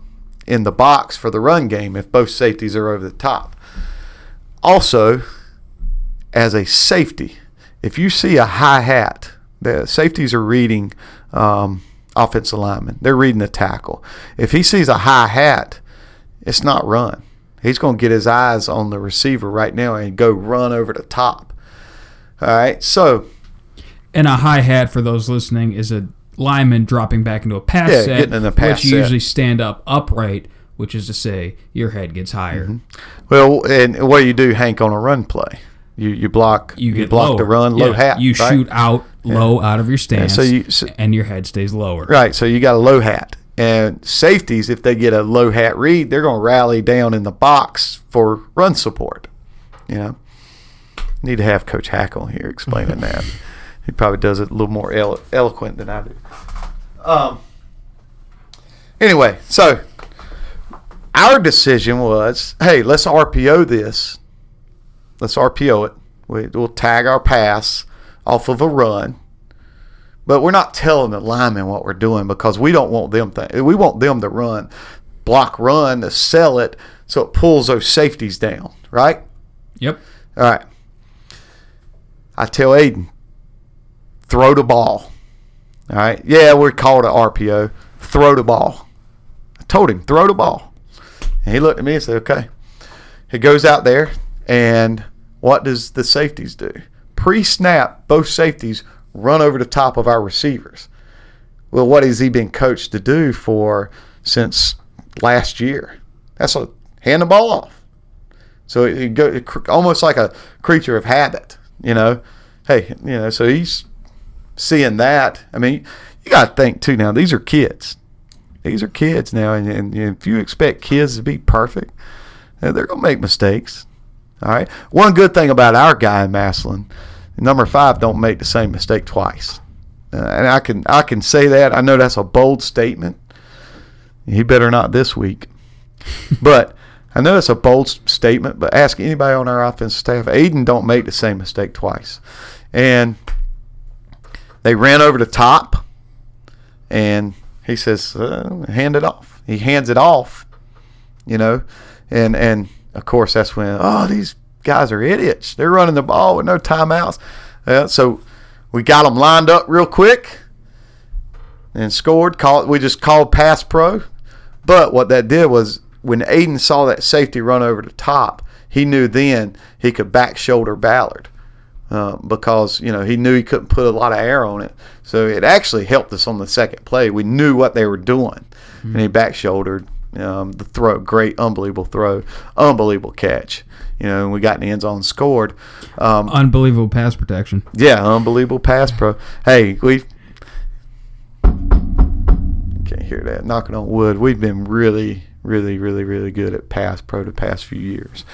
in the box for the run game if both safeties are over the top. Also, as a safety, if you see a high hat, the safeties are reading um, offensive lineman. They're reading the tackle. If he sees a high hat, it's not run. He's going to get his eyes on the receiver right now and go run over the top. All right. So, And a high hat for those listening is a lineman dropping back into a pass Yeah, set, getting in a pass which you set. usually stand up upright, which is to say your head gets higher. well, and what do you do, Hank, on a run play? You you block you get block lower. the run low hat. You right? shoot out low out of your stance, so you- so- and your head stays lower. Right. So you got a low hat. And safeties, if they get a low hat read, they're going to rally down in the box for run support. You know, need to have Coach Hackle here explaining that. He probably does it a little more elo- eloquent than I do. Um. Anyway, so our decision was, hey, let's RPO this. Let's RPO it. We, we'll tag our pass off of a run. But we're not telling the linemen what we're doing because we don't want them th- we want them to run block run to sell it so it pulls those safeties down right? Yep. all right. I tell aiden throw the ball. All right. Yeah we're called an rpo throw the ball. I told him throw the ball. And he looked at me and said okay. He goes out there and what does the safeties do? Pre-snap both safeties run over the top of our receivers. Well what has he been coached to do for since last year? That's a hand the ball off. So it, it go almost like a creature of habit you know? Hey you know so he's seeing that. I mean you got to think too now these are kids. These are kids now and, and if you expect kids to be perfect they're to make mistakes all right one good thing about our guy in Massillon number five don't make the same mistake twice uh, and i can i can say that i know that's a bold statement he better not this week but I know it's a bold statement, but ask anybody on our offensive staff. Aiden don't make the same mistake twice. And they ran over the top, and he says, uh, hand it off. He hands it off, you know, and and of course that's when oh these guys are idiots. They're running the ball with no timeouts. Uh, so we got them lined up real quick and scored. Call we just called pass pro. But what that did was when Aiden saw that safety run over the top, he knew then he could back shoulder Ballard uh, because you know he knew he couldn't put a lot of air on it. So it actually helped us on the second play. We knew what they were doing, and he back shouldered um, the throw. Great, unbelievable throw, unbelievable catch. You know, and we got in the end zone and scored. Um, Unbelievable pass protection. yeah, unbelievable pass pro. Hey, we can't hear that. Knocking on wood. We've been really, really, really, really good at pass pro the past few years.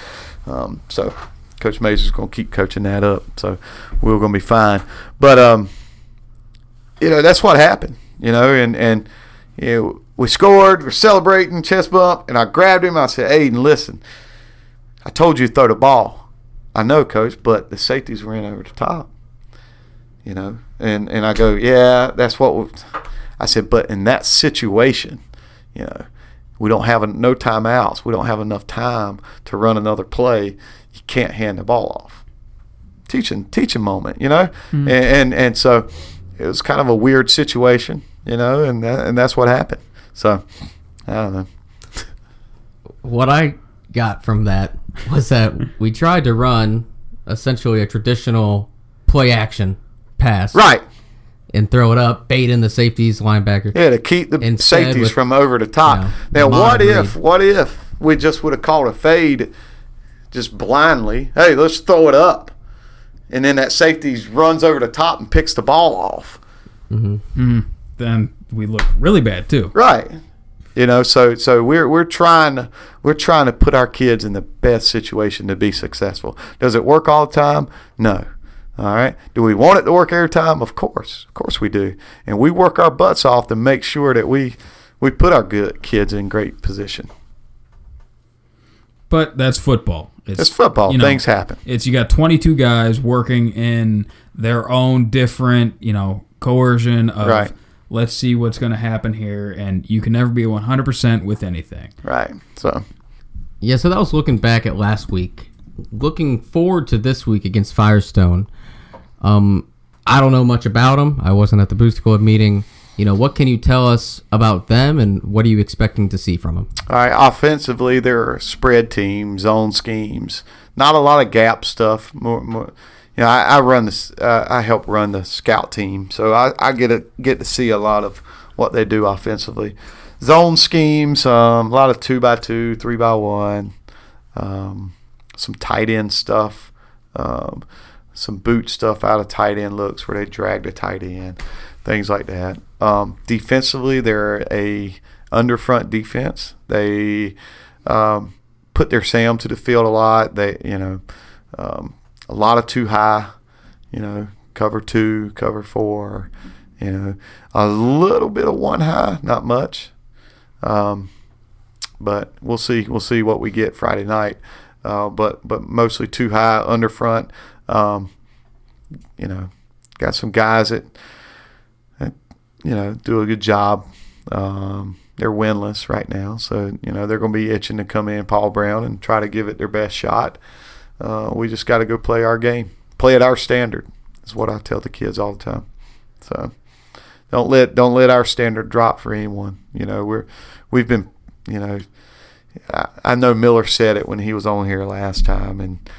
Um, so Coach Mazur's going to keep coaching that up. So we're going to be fine. But um, you know that's what happened. You know, and and you know we scored. We're celebrating, chest bump, and I grabbed him. I said, "Aiden, listen." I told you to throw the ball. I know, coach, but the safeties ran over the top. You know, and and I go, yeah, that's what. We, I said, but in that situation, you know, we don't have a, no timeouts. We don't have enough time to run another play. You can't hand the ball off. Teaching, teaching moment, you know, hmm. and, and and so it was kind of a weird situation, you know, and that, and that's what happened. So I don't know. what I got from that was that we tried to run essentially a traditional play action pass. Right. And throw it up, bait in the safeties, linebacker. Yeah, to keep the Instead safeties with, from over the top. you know, now, what mod if, read. what if we just would have called a fade, just blindly? Hey, let's throw it up, and then that safety runs over the top and picks the ball off. Mm-hmm. Mm-hmm. Then we look really bad too. Right. You know, so so we're we're trying to we're trying to put our kids in the best situation to be successful. Does it work all the time? No. All right. Do we want it to work every time? Of course. Of course we do. And we work our butts off to make sure that we we put our good kids in great position. But that's football. It's football. you know, Things happen. It's you got 22 guys working in their own different, you know, coercion of Right. Let's see what's going to happen here and you can never be 100% with anything. Right. So Yeah, so that was looking back at last week. Looking forward to this week against Firestone. Um, I don't know much about them. I wasn't at the Booster Club meeting. You know, what can you tell us about them, and what are you expecting to see from them? All right, offensively, they're spread team, zone schemes, not a lot of gap stuff. More, more you know, I, I run this, uh, I help run the scout team, so I, I get to get to see a lot of what they do offensively. Zone schemes, um, a lot of two by two, three by one, um, some tight end stuff. Um, some boot stuff out of tight end looks where they drag the tight end, things like that. Um, defensively, they're a under front defense. They um, put their Sam to the field a lot. They, you know, um, a lot of two high, you know, cover two, cover four, you know, a little bit of one high, not much. Um, but we'll see. We'll see what we get Friday night. Uh, but but mostly two high under front. Um, you know, got some guys that, that you know do a good job. Um, they're winless right now, so you know they're going to be itching to come in, Paul Brown, and try to give it their best shot. Uh, we just got to go play our game, play at our standard. Is what I tell the kids all the time. So don't let don't let our standard drop for anyone. You know we're we've been you know I, I know Miller said it when he was on here last time, and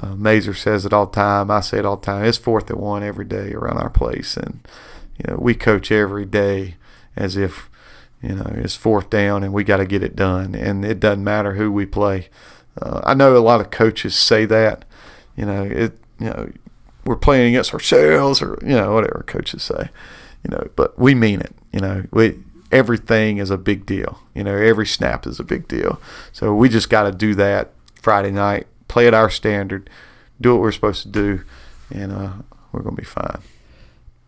uh, Mazer says it all the time. I say it all the time. It's fourth and one every day around our place, and you know we coach every day as if you know it's fourth down and we got to get it done, and it doesn't matter who we play. Uh, I know a lot of coaches say that. You know it. You know we're playing against ourselves, or you know whatever coaches say. You know, but we mean it. You know we everything is a big deal. You know, every snap is a big deal. So we just got to do that Friday night, play at our standard, do what we're supposed to do, and uh, we're going to be fine.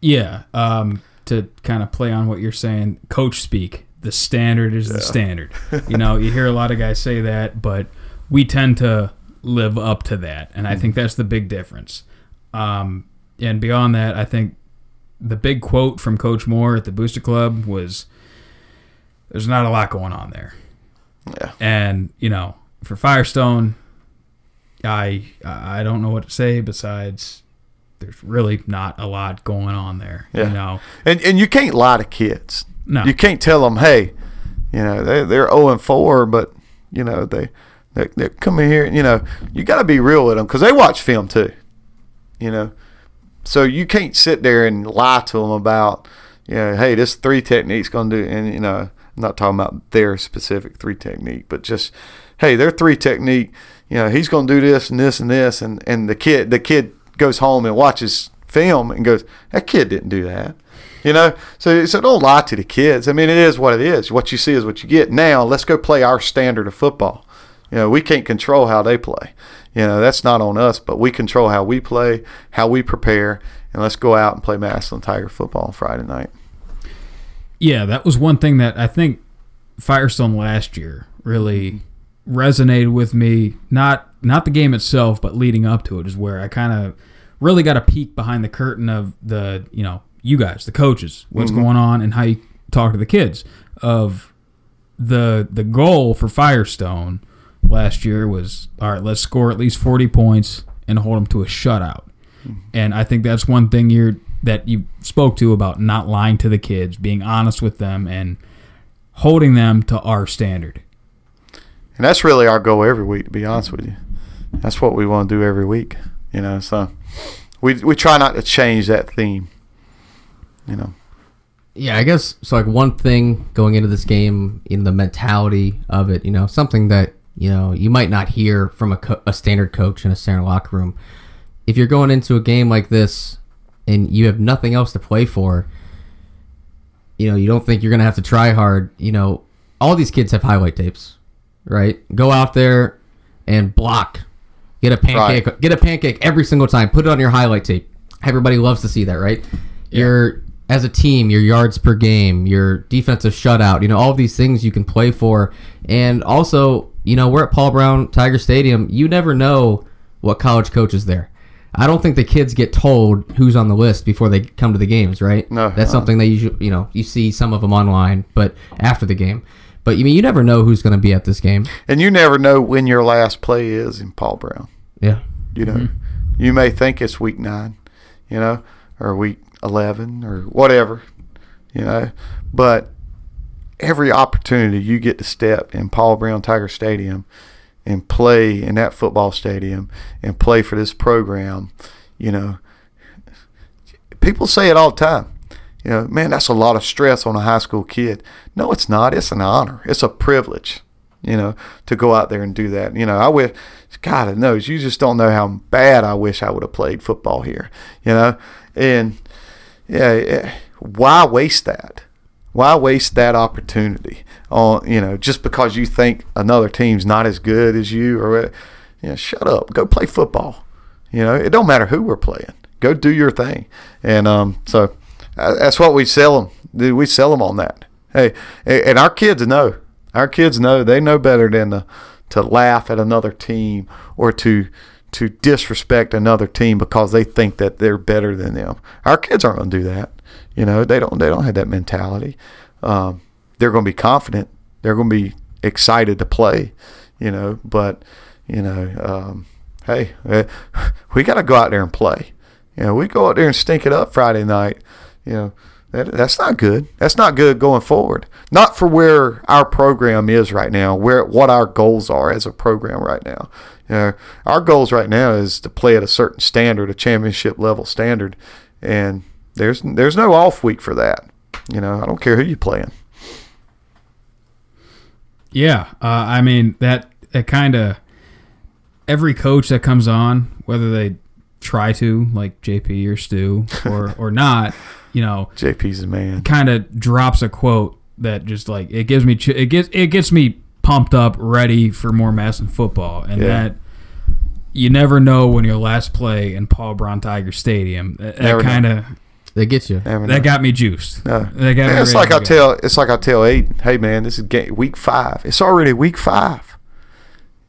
Yeah. Um, to kind of play on what you're saying, coach speak. The standard is the standard. you know, you hear a lot of guys say that, but we tend to live up to that, and I think that's the big difference. Um, and beyond that, I think the big quote from Coach Moore at the Booster Club was there's not a lot going on there. Yeah. And, you know, for Firestone, I I don't know what to say besides there's really not a lot going on there. Yeah. You know. And and you can't lie to kids. No. You can't tell them, hey, you know, they they're zero and four, but you know they they they come in here. You know, you got to be real with them because they watch film too. You know, so you can't sit there and lie to them about, you know, hey, this three technique's going to do, and you know, I'm not talking about their specific three technique, but just, hey, their three technique, you know, he's going to do this and this and this, and and the kid the kid goes home and watches film and goes, that kid didn't do that. You know, so so don't lie to the kids. I mean, it is what it is. What you see is what you get. Now let's go play our standard of football. You know, we can't control how they play. You know, that's not on us, but we control how we play, how we prepare, and let's go out and play Massillon Tiger football on Friday night. Yeah, that was one thing that I think Firestone last year really mm-hmm. resonated with me. Not not the game itself, but leading up to it is where I kind of really got a peek behind the curtain of the you know you guys, the coaches, what's mm-hmm. going on, and how you talk to the kids. Of the the goal for Firestone last year was all right. Let's score at least forty points and hold them to a shutout. Mm-hmm. And I think that's one thing you're that you spoke to about not lying to the kids, being honest with them, and holding them to our standard. And that's really our goal every week, to be honest with you. That's what we want to do every week. You know, so we we try not to change that theme. You know. Yeah, I guess so. Like one thing going into this game in the mentality of it, you know, something that you know you might not hear from a, co- a standard coach in a standard locker room. If you're going into a game like this and you have nothing else to play for, you know, you don't think you're gonna have to try hard. You know, all these kids have highlight tapes, right? Go out there and block. Get a pancake. Get a pancake every single time. Put it on your highlight tape. Everybody loves to see that, right? Your as a team, your yards per game, your defensive shutout, you know, all these things you can play for. And also, you know, we're at Paul Brown Tiger Stadium. You never know what college coach is there. I don't think the kids get told who's on the list before they come to the games, right? No, that's uh. something that you should, you know you see some of them online, but after the game. But you mean you never know who's going to be at this game. And you never know when your last play is in Paul Brown. Yeah, You know, you may think it's week nine, you know, or week 11 or whatever, you know, but every opportunity you get to step in Paul Brown Tiger Stadium and play in that football stadium and play for this program, you know, people say it all the time. You know, man, that's a lot of stress on a high school kid. No, it's not. It's an honor. It's a privilege. you know, to go out there and do that. You know, I wish, God knows, you just don't know how bad I wish I would have played football here, you know, and yeah, yeah, why waste that? Why waste that opportunity on you know just because you think another team's not as good as you or you know, shut up, go play football. You know, it don't matter who we're playing. Go do your thing, and um, so uh, that's what we sell them. We sell them on that. Hey, and our kids know. Our kids know. They know better than to to laugh at another team or to to disrespect another team because they think that they're better than them. Our kids aren't going to do that. You know, they don't. They don't have that mentality. Um, they're going to be confident. They're going to be excited to play. You know, but you know, um, hey, uh, we got to go out there and play. You know, we go out there and stink it up Friday night. You know, that, that's not good. That's not good going forward. Not for where our program is right now, where what our goals are as a program right now. You know, our goals right now is to play at a certain standard, a championship level standard, and there's there's no off week for that. You know, I don't care who you're playing. Yeah, uh, I mean that that kind of every coach that comes on, whether they try to like JP or Stu or or not, you know, JP's the man. kind of drops a quote that just like it gives me ch- it gets it gets me pumped up, ready for more Massillon football, and Yeah. that you never know when your last play in Paul Brown Tiger Stadium. That, Never know. kind of That gets you. Never know. that got me juiced. No. That got me Yeah, it's like I go. tell it's like I tell Aiden, hey man, this is game, week five. It's already week five.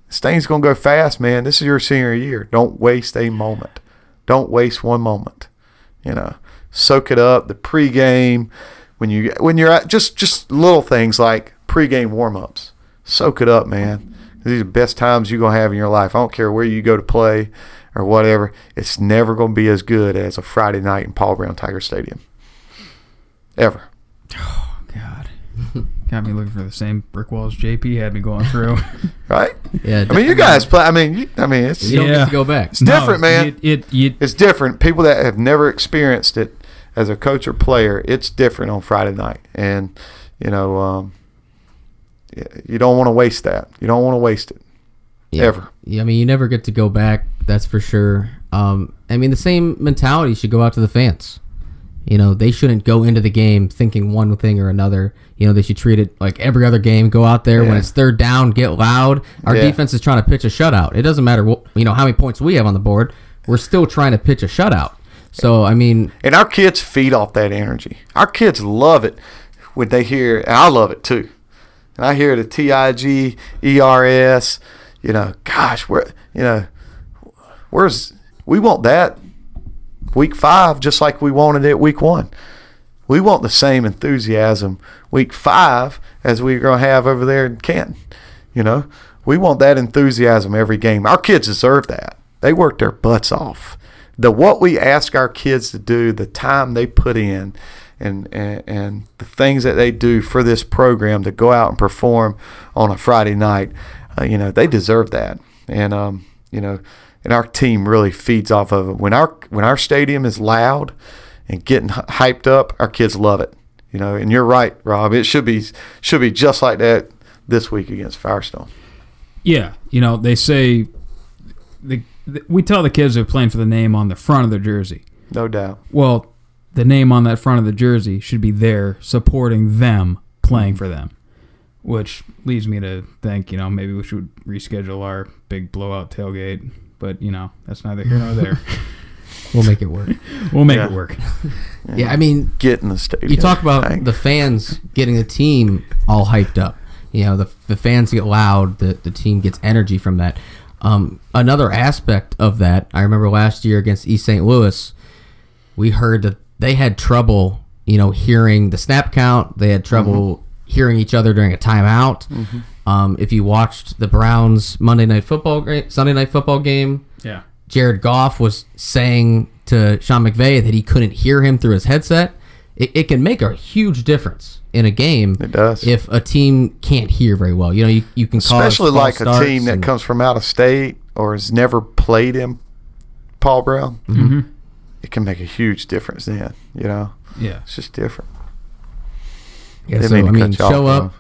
This thing's gonna go fast, man. This is your senior year. Don't waste a moment. Don't waste one moment. You know, soak it up. The pregame, when you when you're at just just little things like pregame warmups. Soak it up, man. These are the best times you're gonna have in your life. I don't care where you go to play or whatever. It's never gonna be as good as a Friday night in Paul Brown Tiger Stadium. Ever. Oh God, got me looking for the same brick walls JP had me going through. right? Yeah. I mean, you guys play. I mean, you, I mean, it's You don't Yeah. get to go back. it's different, man. It, it, it it's different. People that have never experienced it as a coach or player, it's different on Friday night, and you know, um, you don't want to waste that. You don't want to waste it Yeah. ever. Yeah, I mean, you never get to go back. That's for sure. Um, I mean, the same mentality should go out to the fans. You know, they shouldn't go into the game thinking one thing or another. You know, they should treat it like every other game. Go out there when it's third down, get loud. Our Yeah. defense is trying to pitch a shutout. It doesn't matter what you know how many points we have on the board. We're still trying to pitch a shutout. So I mean, And our kids feed off that energy. Our kids love it when they hear, and I love it too. And I hear the T I G E R S. You know, gosh, where you know, where's we want that week five just like we wanted it week one. We want the same enthusiasm week five as we're gonna have over there in Canton. You know, we want that enthusiasm every game. Our kids deserve that. They work their butts off. The what we ask our kids to do, the time they put in, and and, and the things that they do for this program to go out and perform on a Friday night, uh, you know, they deserve that. And um, you know, and our team really feeds off of it. When our when our stadium is loud and getting hyped up, our kids love it. You know, and you're right, Rob. It should be should be just like that this week against Firestone. Yeah, you know they say the, we tell the kids they're playing for the name on the front of their jersey. No doubt. Well, the name on that front of the jersey should be there supporting them playing mm-hmm. for them. Which leads me to think, you know, maybe we should reschedule our big blowout tailgate. But you know, that's neither here nor there. we'll make it work. We'll make Yeah. it work. yeah, I mean, Get in the stadium. you talk about Dang. the fans getting the team all hyped up. You know, the, the fans get loud, the, the team gets energy from that. Um, another aspect of that, I remember last year against East St. Louis, we heard that they had trouble, you know, hearing the snap count. They had trouble hearing each other during a timeout. Um, if you watched the Browns Monday night football, Sunday night football game, Yeah. Jared Goff was saying to Sean McVay that he couldn't hear him through his headset. It, it can make a huge difference in a game. It does. If a team can't hear very well, you know, you, you can cause especially like a team that and- comes from out of state or has never played in Paul Brown. Mm-hmm. It can make a huge difference. Then you know, Yeah. it's just different. Yeah, Didn't so mean I mean, cut off, show up, Rob.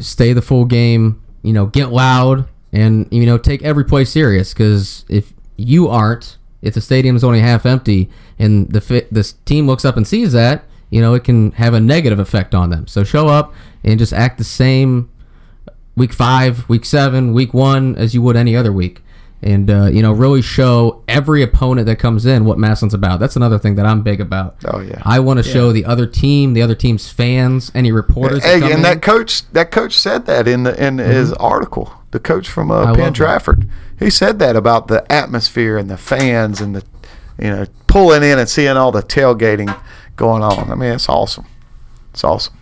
stay the full game. you know, get loud and you know take every play serious because if you aren't, if the stadium is only half empty and the fi- this team looks up and sees that, you know, it can have a negative effect on them. So show up and just act the same week five, week seven, week one as you would any other week. And uh, you know, really show every opponent that comes in what Massillon's about. That's another thing that I'm big about. Oh, yeah. I want to show the other team, the other team's fans, any reporters. that Hey, come and in. that coach, that coach said that in the in his article. The coach from uh, Mm-hmm. Penn that. Trafford, he said that about the atmosphere and the fans and the, you know, pulling in and seeing all the tailgating going on. I mean, it's awesome. It's awesome.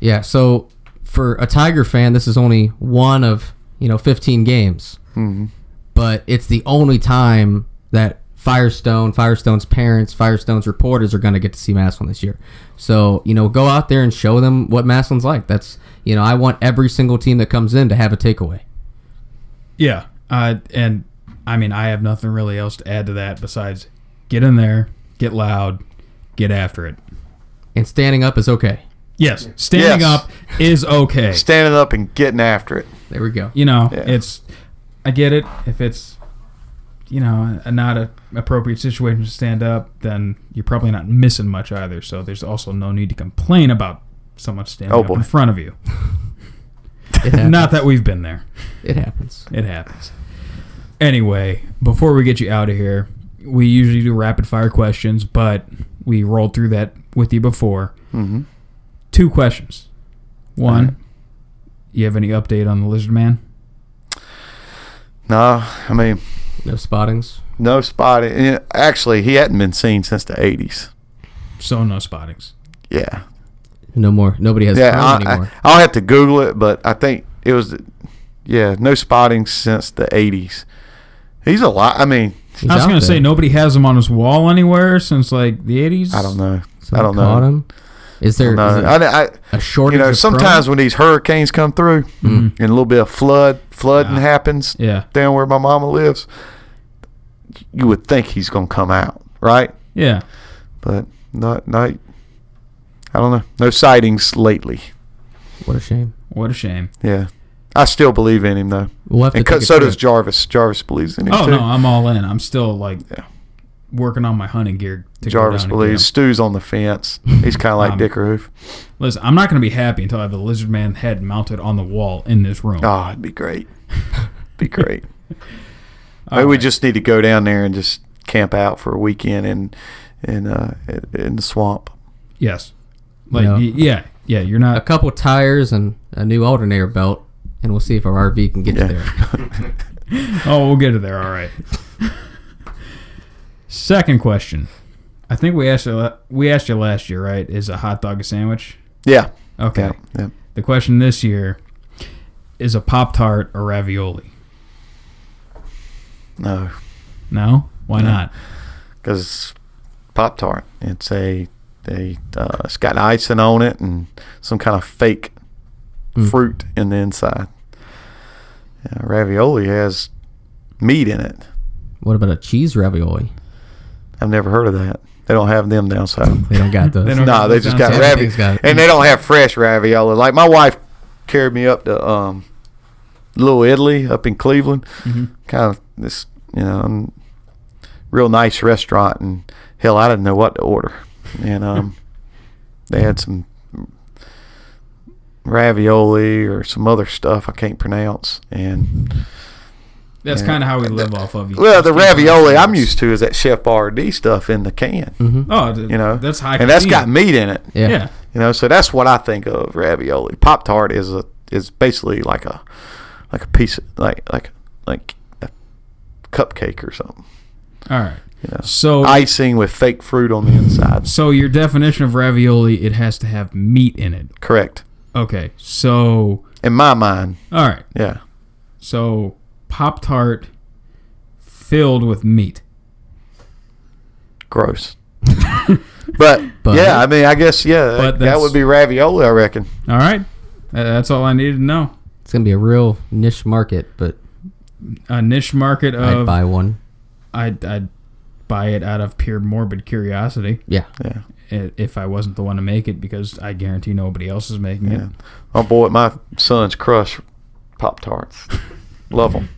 Yeah, so for a Tiger fan, this is only one of you know 15 games, Mm-hmm. but it's the only time that Firestone, Firestone's parents, Firestone's reporters are going to get to see Massillon this year. So you know, go out there and show them what Massillon's like. That's you know, I want every single team that comes in to have a takeaway. Yeah, uh, and I mean, I have nothing really else to add to that besides get in there, get loud, get after it. And standing up is okay. Yes, standing Yes. up is okay. Standing up and getting after it. There we go. You know, Yeah. it's I get it. If it's you know a not a appropriate situation to stand up, then you're probably not missing much either. So there's also no need to complain about someone standing Oh, up boy. in front of you. It happens. Not that we've been there. it happens. It happens. Anyway, before we get you out of here, we usually do rapid fire questions, but we rolled through that with you before. Mm-hmm. Two questions. One, Alright. you have any update on the Lizard Man? No, I mean, No spottings. no spotting. Actually, he hadn't been seen since the '80s. So no spottings. Yeah, No more. Nobody has yeah. I, anymore. I, will have to Google it, but I think it was, yeah, no spotting since the '80s. He's a lot. I mean, He's I was gonna say nobody has him on his wall anywhere since like the eighties. I don't know. Someone I don't know. him. Is there No, is it I, I, a shortage? you know, of sometimes Chrome? when these hurricanes come through mm-hmm. and a little bit of flood, flooding Yeah. happens Yeah, down where my mama lives, you would think he's gonna come out, right? yeah. But not, not. I don't know. No sightings lately. what a shame. What a shame. Yeah, I still believe in him though, We'll have to and take co- a so does. Jarvis. Jarvis believes in him Oh too. no, I'm all in. I'm still like Yeah. working on my hunting gear. To go Jarvis down and get believes. him. Stu's on the fence. He's kind of like Um, Dick Roof. Listen, I'm not gonna be happy until I have the Lizard Man head mounted on the wall in this room. Oh, it'd be great. be great. All Maybe we just need to go down there and just camp out for a weekend in in uh, in the swamp. yes, like No. y- yeah, yeah. You're not a not. couple tires and a new alternator belt, and we'll see if our RV can get you there. Oh, we'll get to there. All right. Second question. I think we asked you. We asked you last year, right? Is a hot dog a sandwich? yeah. Okay. Yeah. Yeah. The question this year is a pop tart or ravioli? No, No. Why No. not? because Pop Tart. It's a they uh, it's got icing on it and some kind of fake Mm. fruit in the inside. Yeah, ravioli has meat in it. What about a cheese ravioli? I've never heard of that. They don't have them down south. They don't got those. They don't- no, they just got ravioli, and they don't have fresh ravioli. Like my wife carried me up to um, Little Italy up in Cleveland. Mhm. Kind of this, you know, um, real nice restaurant, and hell, I didn't know what to order. And um, they had some ravioli or some other stuff I can't pronounce, and That's kind of how we live off of. You well, the ravioli I'm used to is that Chef Boyardee stuff in the can. hmm Oh, th- You know, that's high. and that's got convenience. meat in it. Yeah. Yeah. You know, so that's what I think of ravioli. Pop tart is a is basically like a like a piece of, like like like a cupcake or something. All right. You know, So icing with fake fruit on the inside. So your definition of ravioli, it has to have meat in it. Correct. Okay. So In my mind, all right. yeah. So Pop Tart filled with meat. Gross. but, But- yeah, I mean, I guess yeah, But that, that would be ravioli. I reckon. All right. That's all I needed to know. It's gonna be a real niche market, but A niche market I'd buy one. I'd, I'd buy it out of pure morbid curiosity Yeah. Yeah, if I wasn't the one to make it because I guarantee nobody else is making yeah. it. Oh boy, my son's crush Pop Tarts. Love them.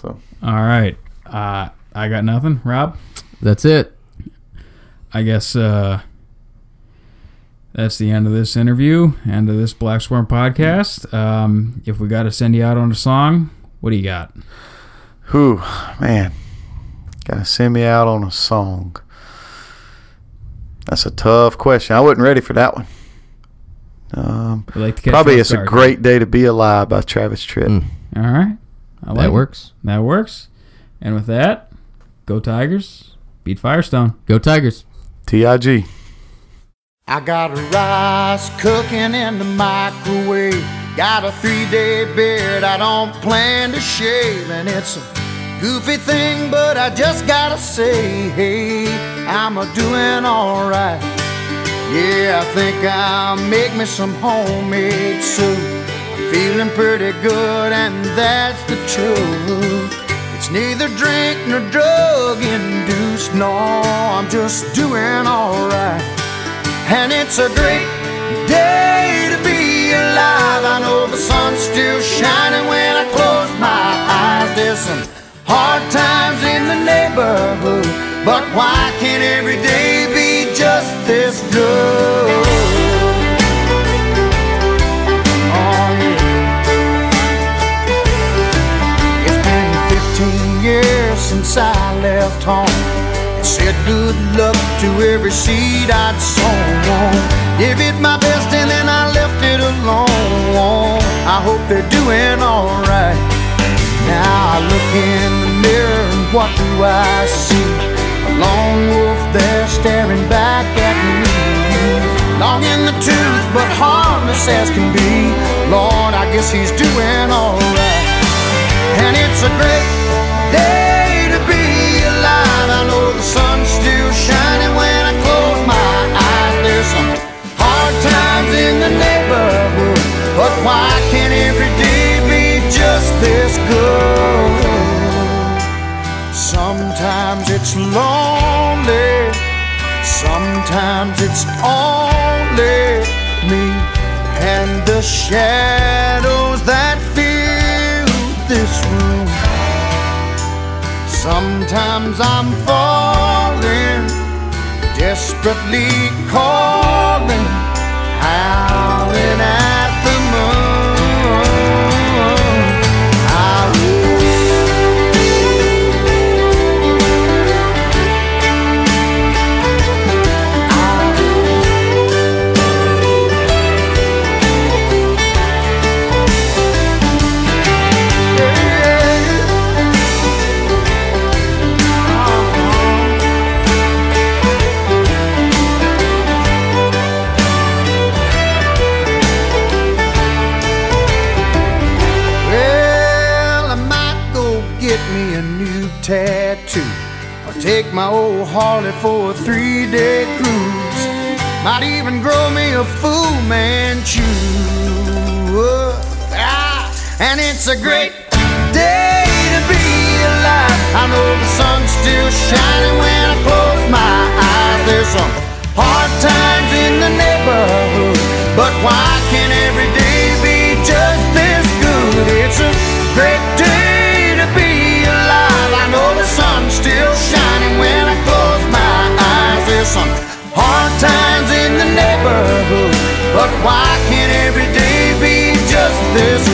So All right. Uh, I got nothing. Rob, That's it. I guess uh, that's the end of this interview, end of this Black Swarm podcast. Um, if we got to send you out on a song, what do you got? Whew, man. Gotta send me out on a song. That's a tough question. I wasn't ready for that one. Um, like probably you off It's a guard. Great Day to Be Alive by Travis Tritt. Mm. All right. I like That it. works. That works. And with that, go Tigers. Beat Firestone. Go Tigers. T.I.G. I got rice cooking in the microwave. Got a three day beard I don't plan to shave. And it's a goofy thing, but I just gotta say, hey, I'm a doing alright. Yeah, I think I'll make me some homemade soup. I'm feeling pretty good, and that's the truth. It's neither drink nor drug induced, no, I'm just doing alright. And it's a great day to be alive. I know the sun's still shining when I close my eyes. There's some hard times in the neighborhood, but why can't every day be just this good? Oh, yeah. It's been 15 years since I left home and said good luck to every seed I'd sown. Oh, Gave it my best and then I left it alone. Oh, I hope they're doing alright. I look in the mirror and what do I see? A lone wolf there staring back at me. Long in the tooth, but harmless as can be. Lord, I guess he's doing alright. And it's a great day to be alive. I know the sun's still shining when I close my eyes. There's some hard times in the neighborhood, but why sometimes it's only me and the shadows that fill this room. Sometimes I'm falling, desperately calling, old Harley for a three day cruise. Might even grow me a Fu Manchu. Ah, and it's a great day to be alive. I know the sun's still shining when I close my eyes. There's some hard times in the neighborhood, but why can't every day be just this good? It's a great some hard times in the neighborhood, but why can't every day be just this